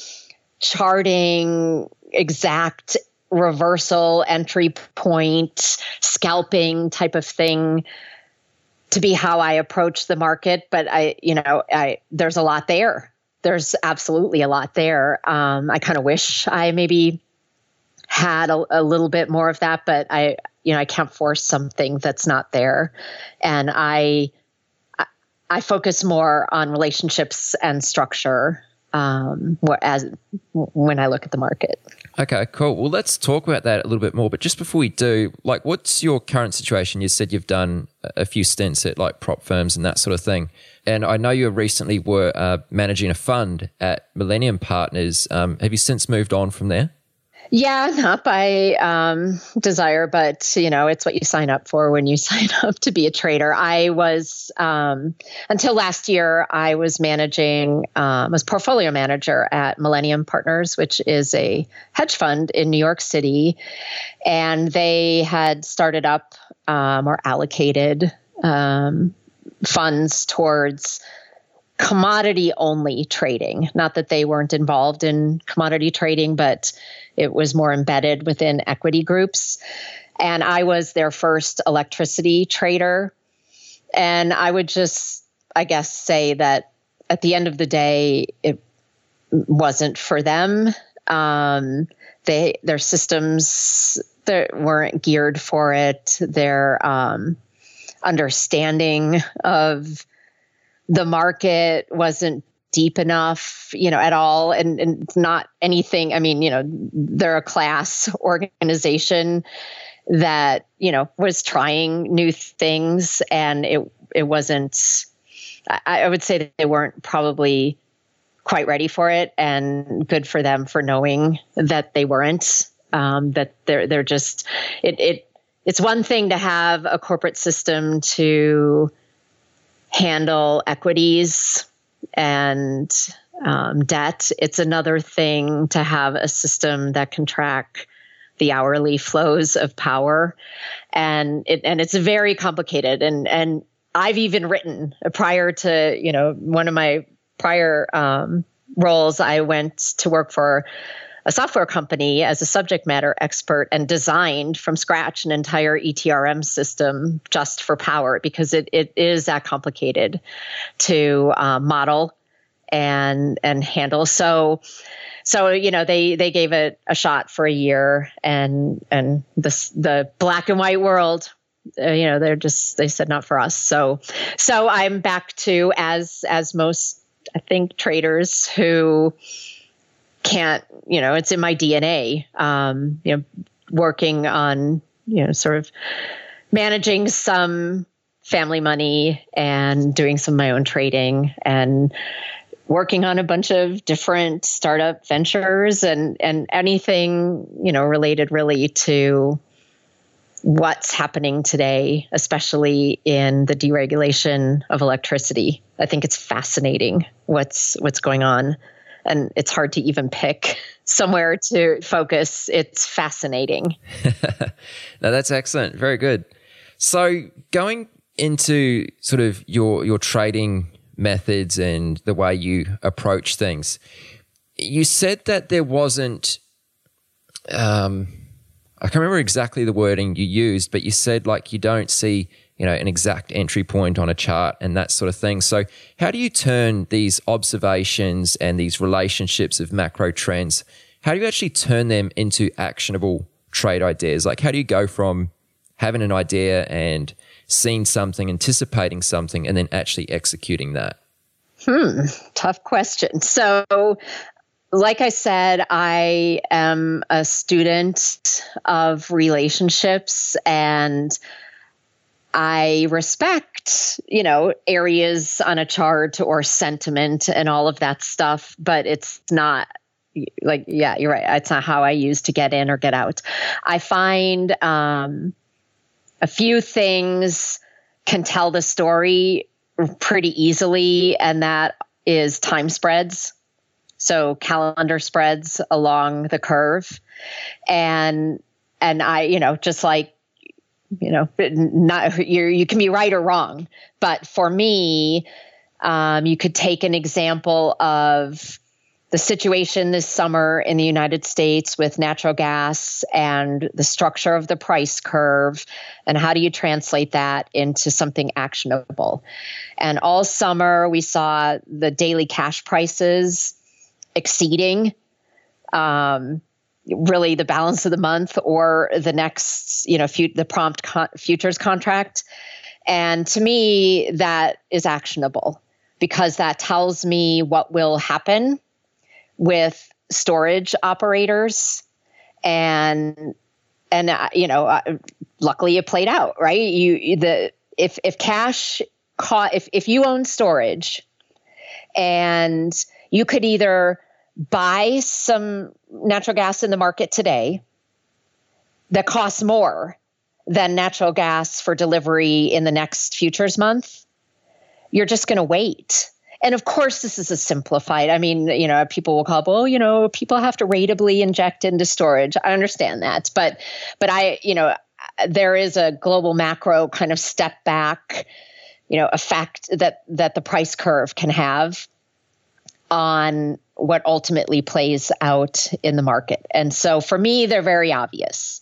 charting, exact reversal entry point, scalping type of thing to be how I approach the market. But I, you know, I there's a lot there. There's absolutely a lot there. Um, I kind of wish I maybe had a, a little bit more of that, but I, you know, I can't force something that's not there. And I, I focus more on relationships and structure um, when I look at the market. Okay, cool. Well, let's talk about that a little bit more. But just before we do, like, what's your current situation? You said you've done a few stints at like prop firms and that sort of thing. And I know you recently were uh, managing a fund at Millennium Partners. Um, have you since moved on from there? Yeah, not by um, desire, but you know, it's what you sign up for when you sign up to be a trader. I was um, until last year, I was managing, um, was portfolio manager at Millennium Partners, which is a hedge fund in New York City, and they had started up um, or allocated um, funds towards commodity only trading. Not that they weren't involved in commodity trading, but it was more embedded within equity groups. And I was their first electricity trader. And I would just, I guess, say that at the end of the day, it wasn't for them. Um, they their systems that weren't geared for it. Their um, understanding of the market wasn't deep enough, you know, at all, and, not anything. I mean, you know, they're a class organization that you know was trying new things, and it it wasn't. I, I would say they weren't probably quite ready for it, and good for them for knowing that they weren't. Um, that they're they're just it it it's one thing to have a corporate system to handle equities and um, debt. It's another thing to have a system that can track the hourly flows of power, and it and it's very complicated. And and I've even written prior to you know one of my prior um, roles. I went to work for a software company as a subject matter expert and designed from scratch an entire ETRM system just for power because it, it is that complicated to uh, model and and handle. So so you know they they gave it a shot for a year and and this the black and white world uh, you know they're just they said not for us so so i'm back to as as most i think traders who can't, you know, it's in my DNA. Um, you know, working on, you know, sort of managing some family money and doing some of my own trading and working on a bunch of different startup ventures and and anything, you know, related really to what's happening today, especially in the deregulation of electricity. I think it's fascinating what's what's going on and it's hard to even pick somewhere to focus. It's fascinating. now that's excellent. Very good. So going into sort of your your trading methods and the way you approach things, you said that there wasn't um, I can't remember exactly the wording you used, but you said like you don't see you know, an exact entry point on a chart and that sort of thing. So, how do you turn these observations and these relationships of macro trends? How do you actually turn them into actionable trade ideas? Like, how do you go from having an idea and seeing something, anticipating something, and then actually executing that? Hmm, tough question. So, like I said, I am a student of relationships and I respect, you know, areas on a chart or sentiment and all of that stuff, but it's not like, yeah, you're right. It's not how I use to get in or get out. I find um, a few things can tell the story pretty easily, and that is time spreads. So calendar spreads along the curve. And and I, you know, just like you know, not you you can be right or wrong, but for me, um, you could take an example of the situation this summer in the United States with natural gas and the structure of the price curve, and how do you translate that into something actionable? And all summer, we saw the daily cash prices exceeding um, really the balance of the month or the next, you know, fu- the prompt con- futures contract. And to me, that is actionable because that tells me what will happen with storage operators and and uh, you know, uh, luckily it played out, right? You the if if cash caught if if you own storage and you could either buy some natural gas in the market today that costs more than natural gas for delivery in the next futures month, you're just going to wait. And of course, this is a simplified. I mean, you know, people will call, well, you know, people have to ratably inject into storage. I understand that, but, but I, you know, there is a global macro kind of step back, you know, effect that that the price curve can have on what ultimately plays out in the market. And so for me, they're very obvious.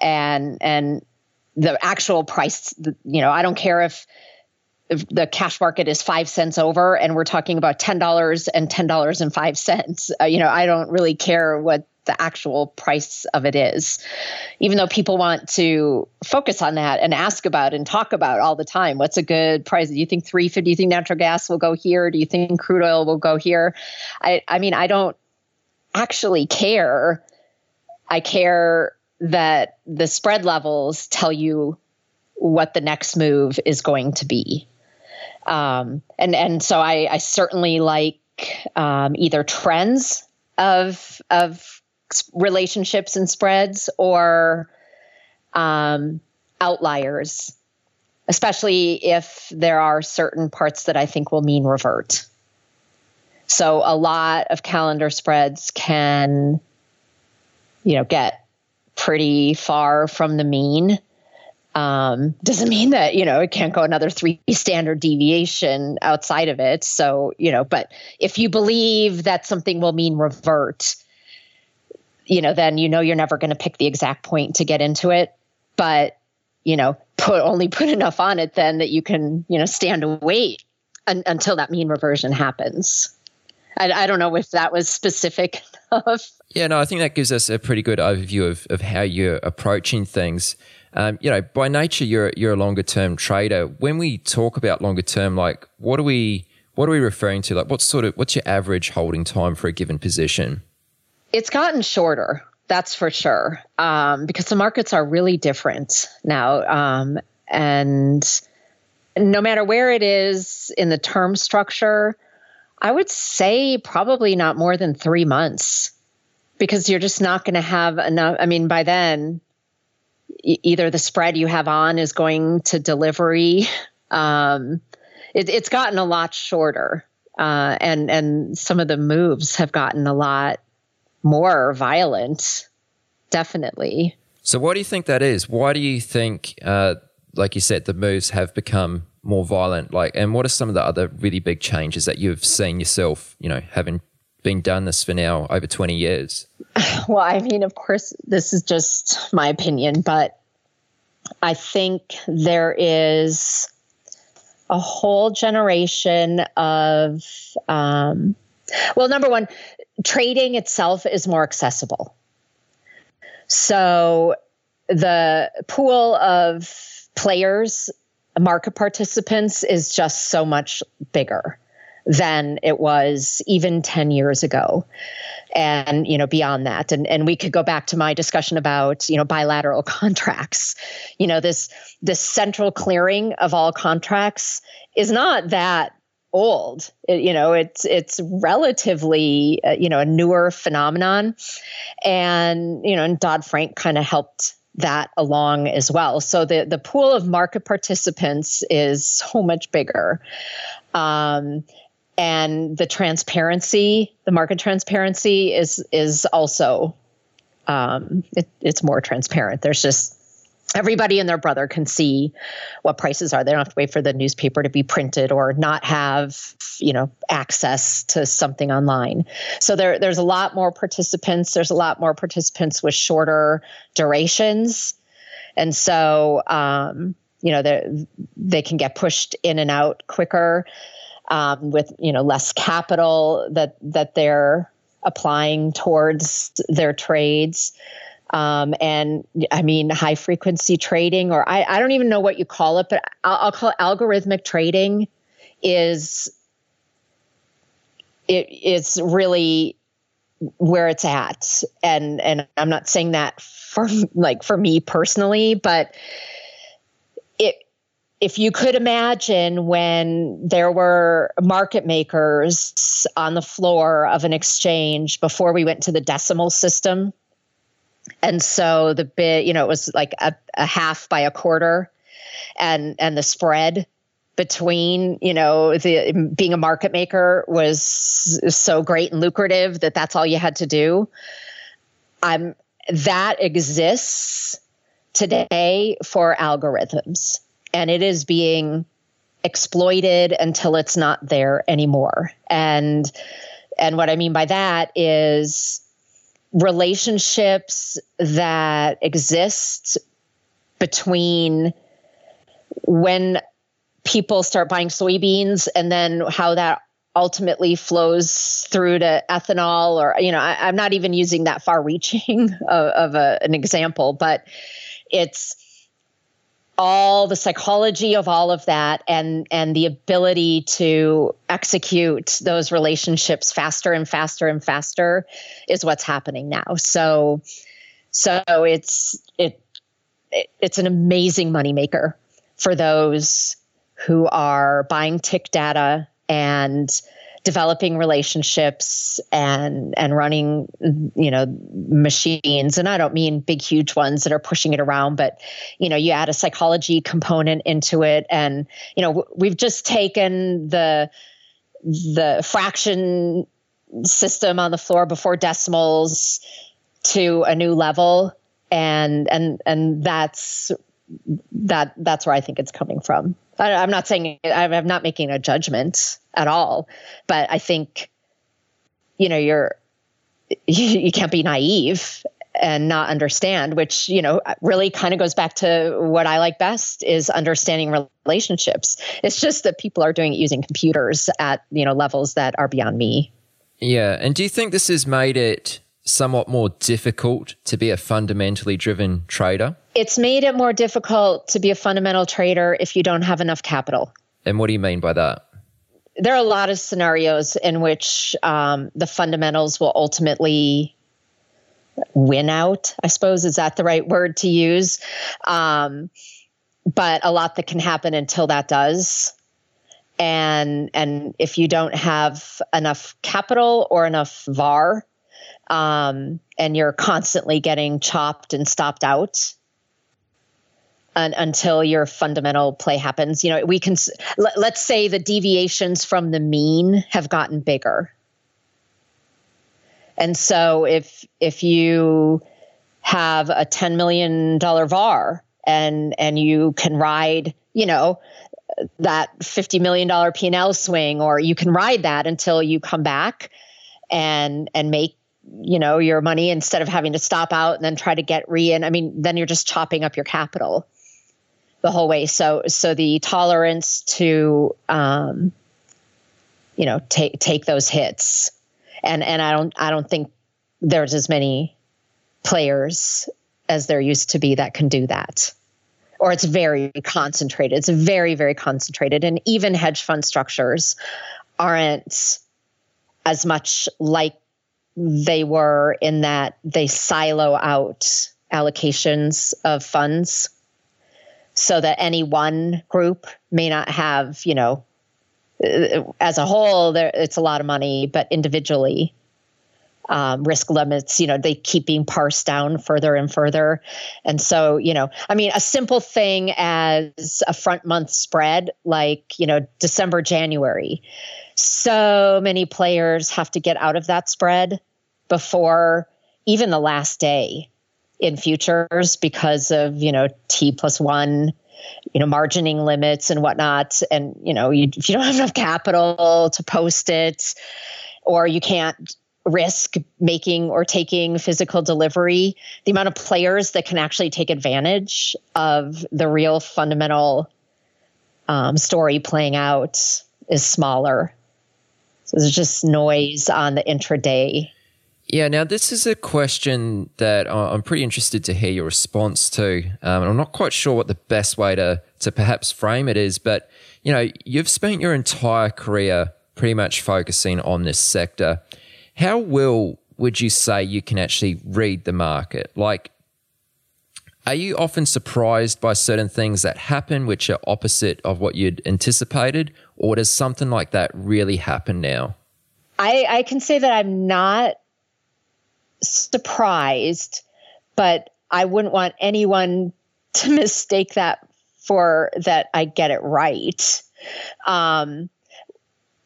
And and the actual price, you know, I don't care if, if the cash market is five cents over and we're talking about $10 and $10.05. Uh, you know, I don't really care what the actual price of it is. Even though people want to focus on that and ask about and talk about all the time, what's a good price? Do you think 350? Do you think natural gas will go here? Do you think crude oil will go here? I, I mean, I don't actually care. I care that the spread levels tell you what the next move is going to be. Um, and and so I, I certainly like um, either trends of of relationships and spreads or um, outliers, especially if there are certain parts that I think will mean revert. So a lot of calendar spreads can, you know, get pretty far from the mean. Um, doesn't mean that you know it can't go another three standard deviation outside of it. So you know, but if you believe that something will mean revert, you know, then you know you're never going to pick the exact point to get into it. But, you know, put only put enough on it then that you can, you know, stand and wait un- until that mean reversion happens. I, I don't know if that was specific enough. Yeah, no, I think that gives us a pretty good overview of, of how you're approaching things. Um, you know, by nature, you're you're a longer term trader. When we talk about longer term, like what are we what are we referring to? Like, what sort of what's your average holding time for a given position? It's gotten shorter, that's for sure, um, because the markets are really different now. Um, and no matter where it is in the term structure, I would say probably not more than three months because you're just not going to have enough. I mean, by then, either the spread you have on is going to delivery. Um, it, it's gotten a lot shorter, uh, and and some of the moves have gotten a lot more violent, definitely. So, why do you think that is? Why do you think, uh, like you said, the moves have become more violent? Like, and what are some of the other really big changes that you've seen yourself? You know, having been done this for now over twenty years. Well, I mean, of course, this is just my opinion, but I think there is a whole generation of um, well, number one, trading itself is more accessible. So the pool of players, market participants is just so much bigger than it was even 10 years ago. And you know beyond that. And and we could go back to my discussion about you know bilateral contracts. You know this this central clearing of all contracts is not that old. It, you know, it's it's relatively uh, you know a newer phenomenon, and you know, and Dodd Frank kind of helped that along as well. So the the pool of market participants is so much bigger. Um, and the transparency, the market transparency is is also um, it, it's more transparent. There's just everybody and their brother can see what prices are. They don't have to wait for the newspaper to be printed or not have, you know, access to something online. So there, there's a lot more participants. There's a lot more participants with shorter durations, and so um, you know they they can get pushed in and out quicker um, with you know less capital that that they're applying towards their trades. Um, and I mean, high frequency trading, or I, I don't even know what you call it, but I'll, I'll call it algorithmic trading is it, it's really where it's at. And and i'm not saying that for like for me personally but it if you could imagine when there were market makers on the floor of an exchange before we went to the decimal system and so the bid you know it was like a, a half by a quarter and and the spread between you know the being a market maker was so great and lucrative that that's all you had to do. I'm that exists today for algorithms and it is being exploited until it's not there anymore. And and what i mean by that is relationships that exist between when people start buying soybeans and then how that ultimately flows through to ethanol or you know I, am not even using that far reaching of, of a, an example but it's all the psychology of all of that and and the ability to execute those relationships faster and faster and faster is what's happening now. So so it's it, it it's an amazing moneymaker for those who are buying tick data and developing relationships and and running you know machines. And i don't mean big huge ones that are pushing it around but you know you add a psychology component into it. And you know we've just taken the the fraction system on the floor before decimals to a new level. And and and that's that that's where I think it's coming from. I, am not saying I'm not making a judgment at all, but I think you know you're you, you can't be naive and not understand which you know really kind of goes back to what i like best is understanding relationships. It's just that people are doing it using computers at you know levels that are beyond me. Yeah. And do you think this has made it somewhat more difficult to be a fundamentally driven trader? It's made it more difficult to be a fundamental trader if you don't have enough capital. And what do you mean by that? There are a lot of scenarios in which um, the fundamentals will ultimately win out, I suppose. Is that the right word to use? Um, but a lot that can happen until that does and and if you don't have enough capital or enough var um, and you're constantly getting chopped and stopped out un- until your fundamental play happens. You know, we can let, let's say the deviations from the mean have gotten bigger. And so if if you have a 10 million dollar var and and you can ride, you know, that 50 million dollar P&L swing or you can ride that until you come back and and make you know your money instead of having to stop out and then try to get re in i mean then you're just chopping up your capital the whole way. So so the tolerance to um you know take take those hits. And and i don't i don't think there's as many players as there used to be that can do that. Or it's very concentrated. It's very very concentrated. And even hedge fund structures aren't as much like they were in that they silo out allocations of funds so that any one group may not have, you know, as a whole, there, it's a lot of money, but individually, um, risk limits, you know, they keep being parsed down further and further. And so, you know, I mean, a simple thing as a front month spread, like, you know, December, January, so many players have to get out of that spread before even the last day in futures because of you know t plus one you know margining limits and whatnot. And you know you, if you don't have enough capital to post it or you can't risk making or taking physical delivery the amount of players that can actually take advantage of the real fundamental um, story playing out is smaller. So there's just noise on the intraday yeah, now this is a question that I'm pretty interested to hear your response to. Um, I'm not quite sure what the best way to to perhaps frame it is, but you know, you've spent your entire career pretty much focusing on this sector. How well would you say you can actually read the market? Like, are you often surprised by certain things that happen which are opposite of what you'd anticipated? Or does something like that really happen now? I, I can say that I'm not surprised, but I wouldn't want anyone to mistake that for that I get it right. Um,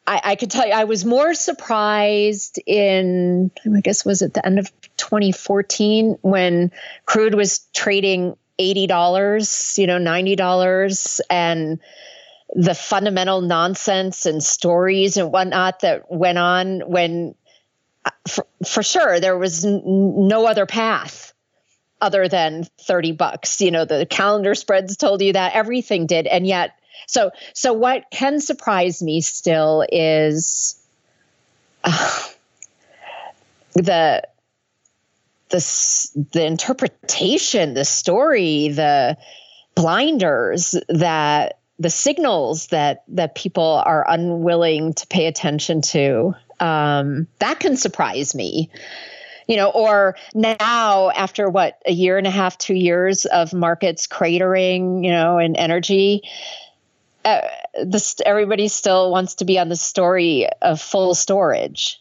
I, I could tell you, I was more surprised in, I guess, was it the end of 2014 when crude was trading $80, you know, $90, and the fundamental nonsense and stories and whatnot that went on when, for, for sure, there was n- no other path other than 30 bucks. You know, the calendar spreads told you that everything did. And yet, so so what can surprise me still is uh, the the the interpretation, the story, the blinders that the signals that that people are unwilling to pay attention to. Um, that can surprise me you know, or now after what a year and a half, two years of markets cratering, you know, and energy, uh, this everybody still wants to be on the story of full storage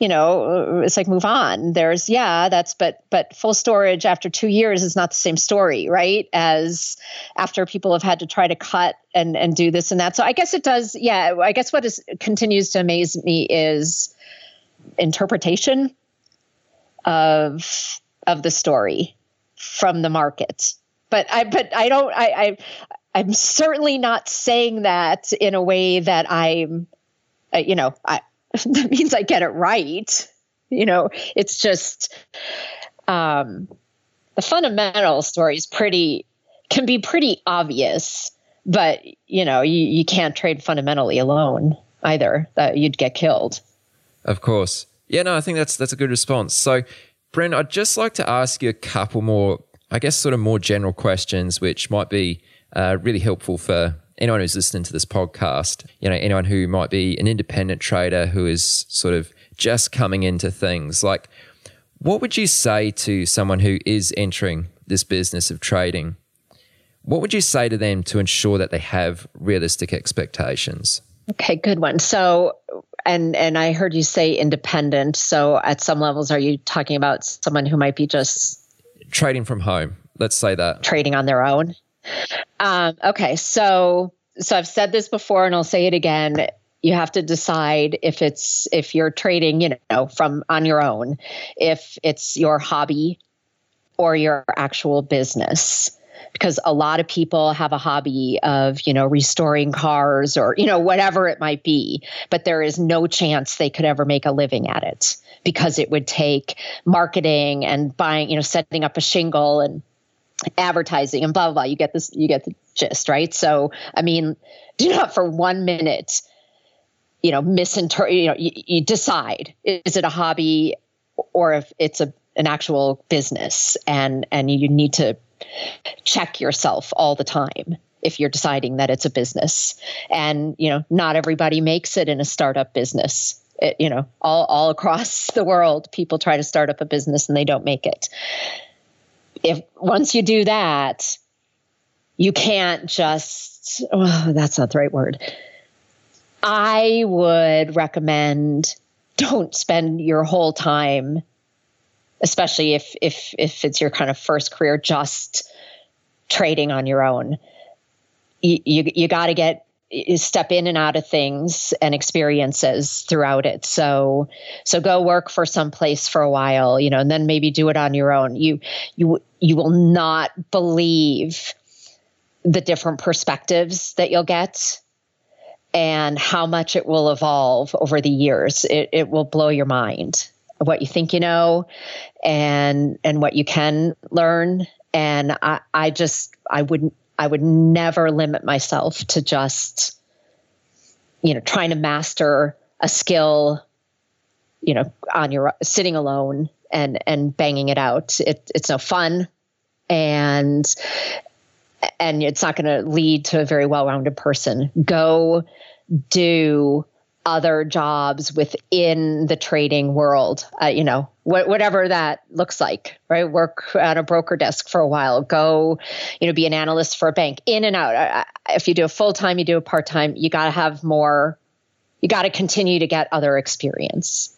you know it's like move on. There's yeah that's but but full storage after two years is not the same story right? As after people have had to try to cut and and do this and that. So i guess it does yeah i guess what is continues to amaze me is interpretation of of the story from the market. But i but i don't i i I'm certainly not saying that in a way that I'm, uh, you know, I, that means I get it right. You know, it's just um, the fundamental story is pretty, can be pretty obvious, but, you know, you, you can't trade fundamentally alone either. That you'd get killed. Of course. Yeah, no, I think that's that's a good response. So, Bryn, I'd just like to ask you a couple more, I guess, sort of more general questions, which might be uh, really helpful for anyone who's listening to this podcast. You know, anyone who might be an independent trader who is sort of just coming into things. Like, what would you say to someone who is entering this business of trading? What would you say to them to ensure that they have realistic expectations? Okay, good one. So, and and I heard you say independent. So, at some levels, are you talking about someone who might be just trading from home? Let's say that trading on their own. Um, okay, so so I've said this before, and I'll say it again. You have to decide if it's if you're trading, you know, from on your own, if it's your hobby or your actual business because a lot of people have a hobby of you know restoring cars or you know whatever it might be but there is no chance they could ever make a living at it because it would take marketing and buying you know setting up a shingle and advertising and blah blah blah. You get this, you get the gist, right? So, I mean, do not for one minute, you know, misinterpret. You know, you, you decide is it a hobby or if it's a an actual business, and and you need to check yourself all the time if you're deciding that it's a business. And you know, not everybody makes it in a startup business. It, you know, all all across the world, people try to start up a business and they don't make it if once you do that, you can't just, oh, that's not the right word. I would recommend don't spend your whole time, especially if if if it's your kind of first career, just trading on your own. You you, you got to get step in and out of things and experiences throughout it. So so go work for some place for a while, you know, and then maybe do it on your own. You you you will not believe the different perspectives that you'll get and how much it will evolve over the years. It it will blow your mind what you think you know and and what you can learn and I, I just I wouldn't I would never limit myself to just, you know, trying to master a skill, you know, on your sitting alone and and banging it out. It, it's no fun, and and it's not going to lead to a very well-rounded person. Go do other jobs within the trading world, uh, you know, wh- whatever that looks like, right? Work at a broker desk for a while, go, you know, be an analyst for a bank, in and out. Uh, if you do a full time, you do a part time, you got to have more, you got to continue to get other experience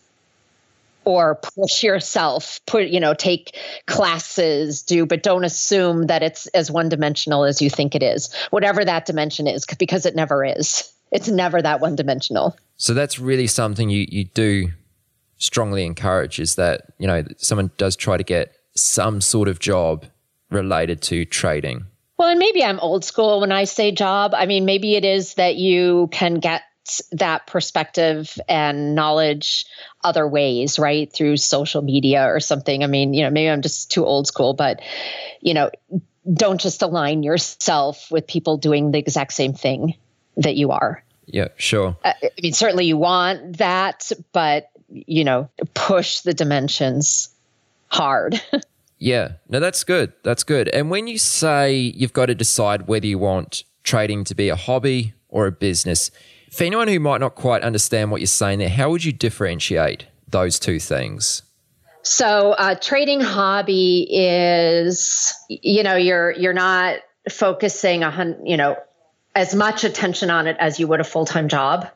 or push yourself put you know take classes do but don't assume that it's as one dimensional as you think it is whatever that dimension is because it never is it's never that one dimensional so that's really something you you do strongly encourage is that you know someone does try to get some sort of job related to trading well and maybe i'm old school when i say job i mean maybe it is that you can get that perspective and knowledge other ways, right? Through social media or something. I mean, you know, maybe I'm just too old school, but, you know, don't just align yourself with people doing the exact same thing that you are. Yeah, sure. Uh, I mean, certainly you want that, but, you know, push the dimensions hard. yeah, no, that's good. That's good. And when you say you've got to decide whether you want trading to be a hobby or a business, for anyone who might not quite understand what you're saying there, how would you differentiate those two things? So, uh, trading hobby is, you know, you're you're not focusing a you know, as much attention on it as you would a full time job.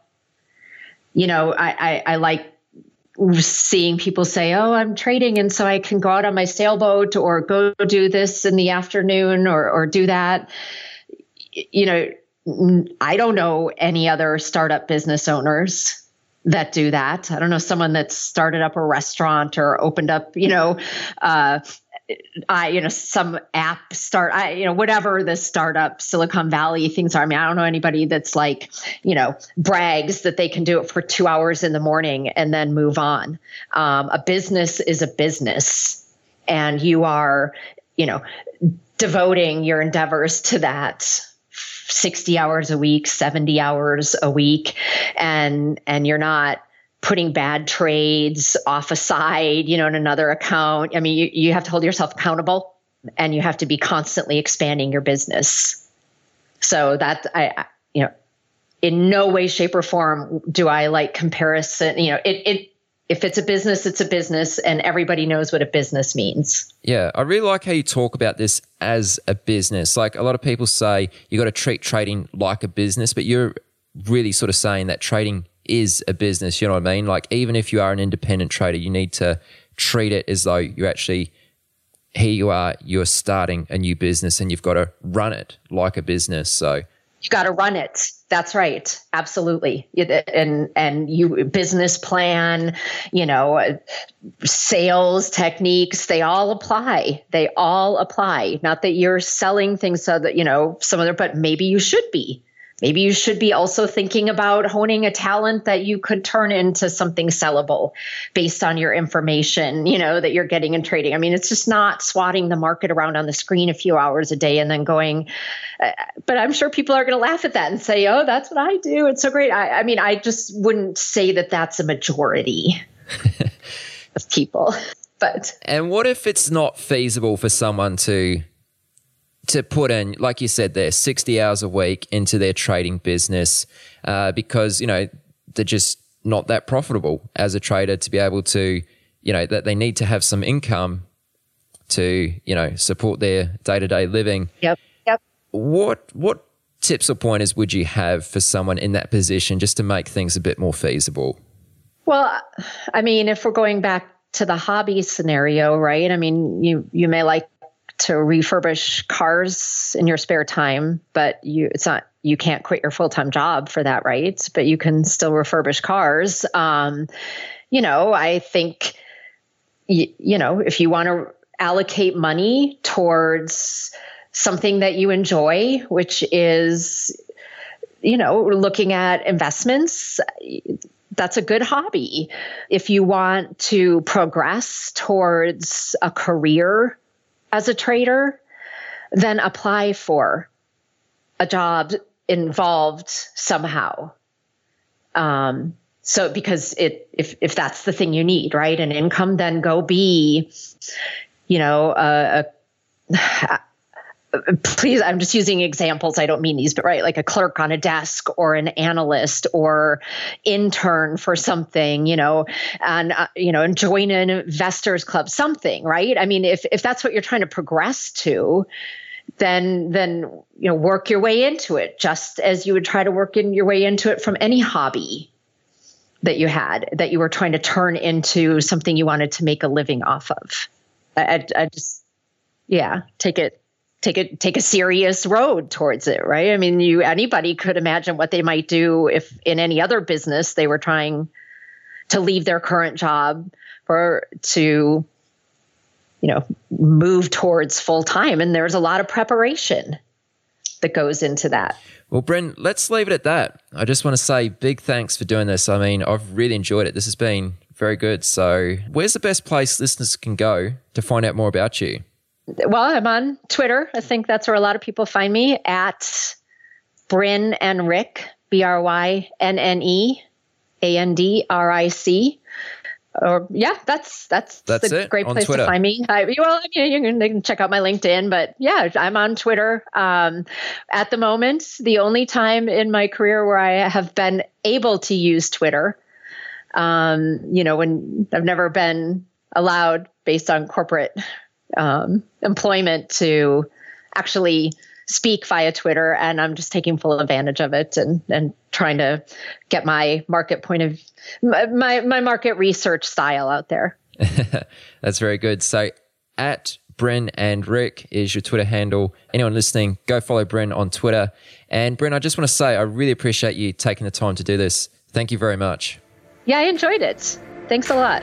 You know, I, I, I like seeing people say, "Oh, I'm trading, and so I can go out on my sailboat or go do this in the afternoon or or do that." You know, I don't know any other startup business owners that do that. I don't know someone that's started up a restaurant or opened up, you know, uh, I, you know, some app start, I, you know, whatever the startup Silicon Valley things are. I mean, I don't know anybody that's like, you know, brags that they can do it for two hours in the morning and then move on. Um, a business is a business, and you are, you know, devoting your endeavors to that 60 hours a week, 70 hours a week, and and you're not putting bad trades off a side, you know, in another account. I mean, you, you have to hold yourself accountable and you have to be constantly expanding your business. So that I, you know, in no way, shape, or form do I like comparison. You know, it it if it's a business, it's a business, and everybody knows what a business means. Yeah, I really like how you talk about this as a business. Like a lot of people say, you got to treat trading like a business, but you're really sort of saying that trading is a business. You know what I mean? Like even if you are an independent trader, you need to treat it as though you're actually here. You are. You're starting a new business, and you've got to run it like a business. So you got to run it. That's right. Absolutely. And and you business plan, you know, sales techniques, they all apply. They all apply. Not that you're selling things so that, you know, some other but maybe you should be maybe you should be also thinking about honing a talent that you could turn into something sellable based on your information you know that you're getting in trading. I mean it's just not swatting the market around on the screen a few hours a day and then going uh, but i'm sure people are going to laugh at that and say oh that's what i do. It's so great. I, I mean i just wouldn't say that that's a majority of people but and what if it's not feasible for someone to to put in, like you said, there 60 hours a week into their trading business uh, because, you know, they're just not that profitable as a trader to be able to, you know, that they need to have some income to, you know, support their day to day living. Yep. Yep. What, what tips or pointers would you have for someone in that position just to make things a bit more feasible? Well, I mean, if we're going back to the hobby scenario, right? I mean, you you may like to refurbish cars in your spare time, but you it's not you can't quit your full time job for that, right? But you can still refurbish cars. Um, you know, I think you, you know if you want to allocate money towards something that you enjoy, which is you know looking at investments that's a good hobby. If you want to progress towards a career as a trader, then apply for a job involved somehow. Um, so because it if if that's the thing you need, right, an income, then go be, you know, a, a please i'm just using examples. I don't mean these but right like a clerk on a desk or an analyst or intern for something you know and uh, you know and join an investors club something right? I mean if if that's what you're trying to progress to then then you know work your way into it just as you would try to work in your way into it from any hobby that you had that you were trying to turn into something you wanted to make a living off of. I, I, I just yeah take it take it take a serious road towards it right? I mean you anybody could imagine what they might do if in any other business they were trying to leave their current job for to you know move towards full time and there's a lot of preparation that goes into that. Well bryn let's leave it at that. I just want to say big thanks for doing this. I mean i've really enjoyed it. This has been very good. So where's the best place listeners can go to find out more about you well, I'm on Twitter. I think that's where a lot of people find me at Bryn and Rick, B R Y N N E A N D R I C. Or yeah, that's that's that's a great place Twitter. to find me. I, well, I mean, you can, you can check out my LinkedIn, but yeah, I'm on Twitter. Um, at the moment, the only time in my career where I have been able to use Twitter, um, you know, when I've never been allowed based on corporate um, employment to actually speak via Twitter, and I'm just taking full advantage of it and and trying to get my market point of my my market research style out there. That's very good. So at Bryn and Rick is your Twitter handle. Anyone listening, go follow Bryn on Twitter. And Bryn, I just want to say I really appreciate you taking the time to do this. Thank you very much. Yeah, I enjoyed it. Thanks a lot.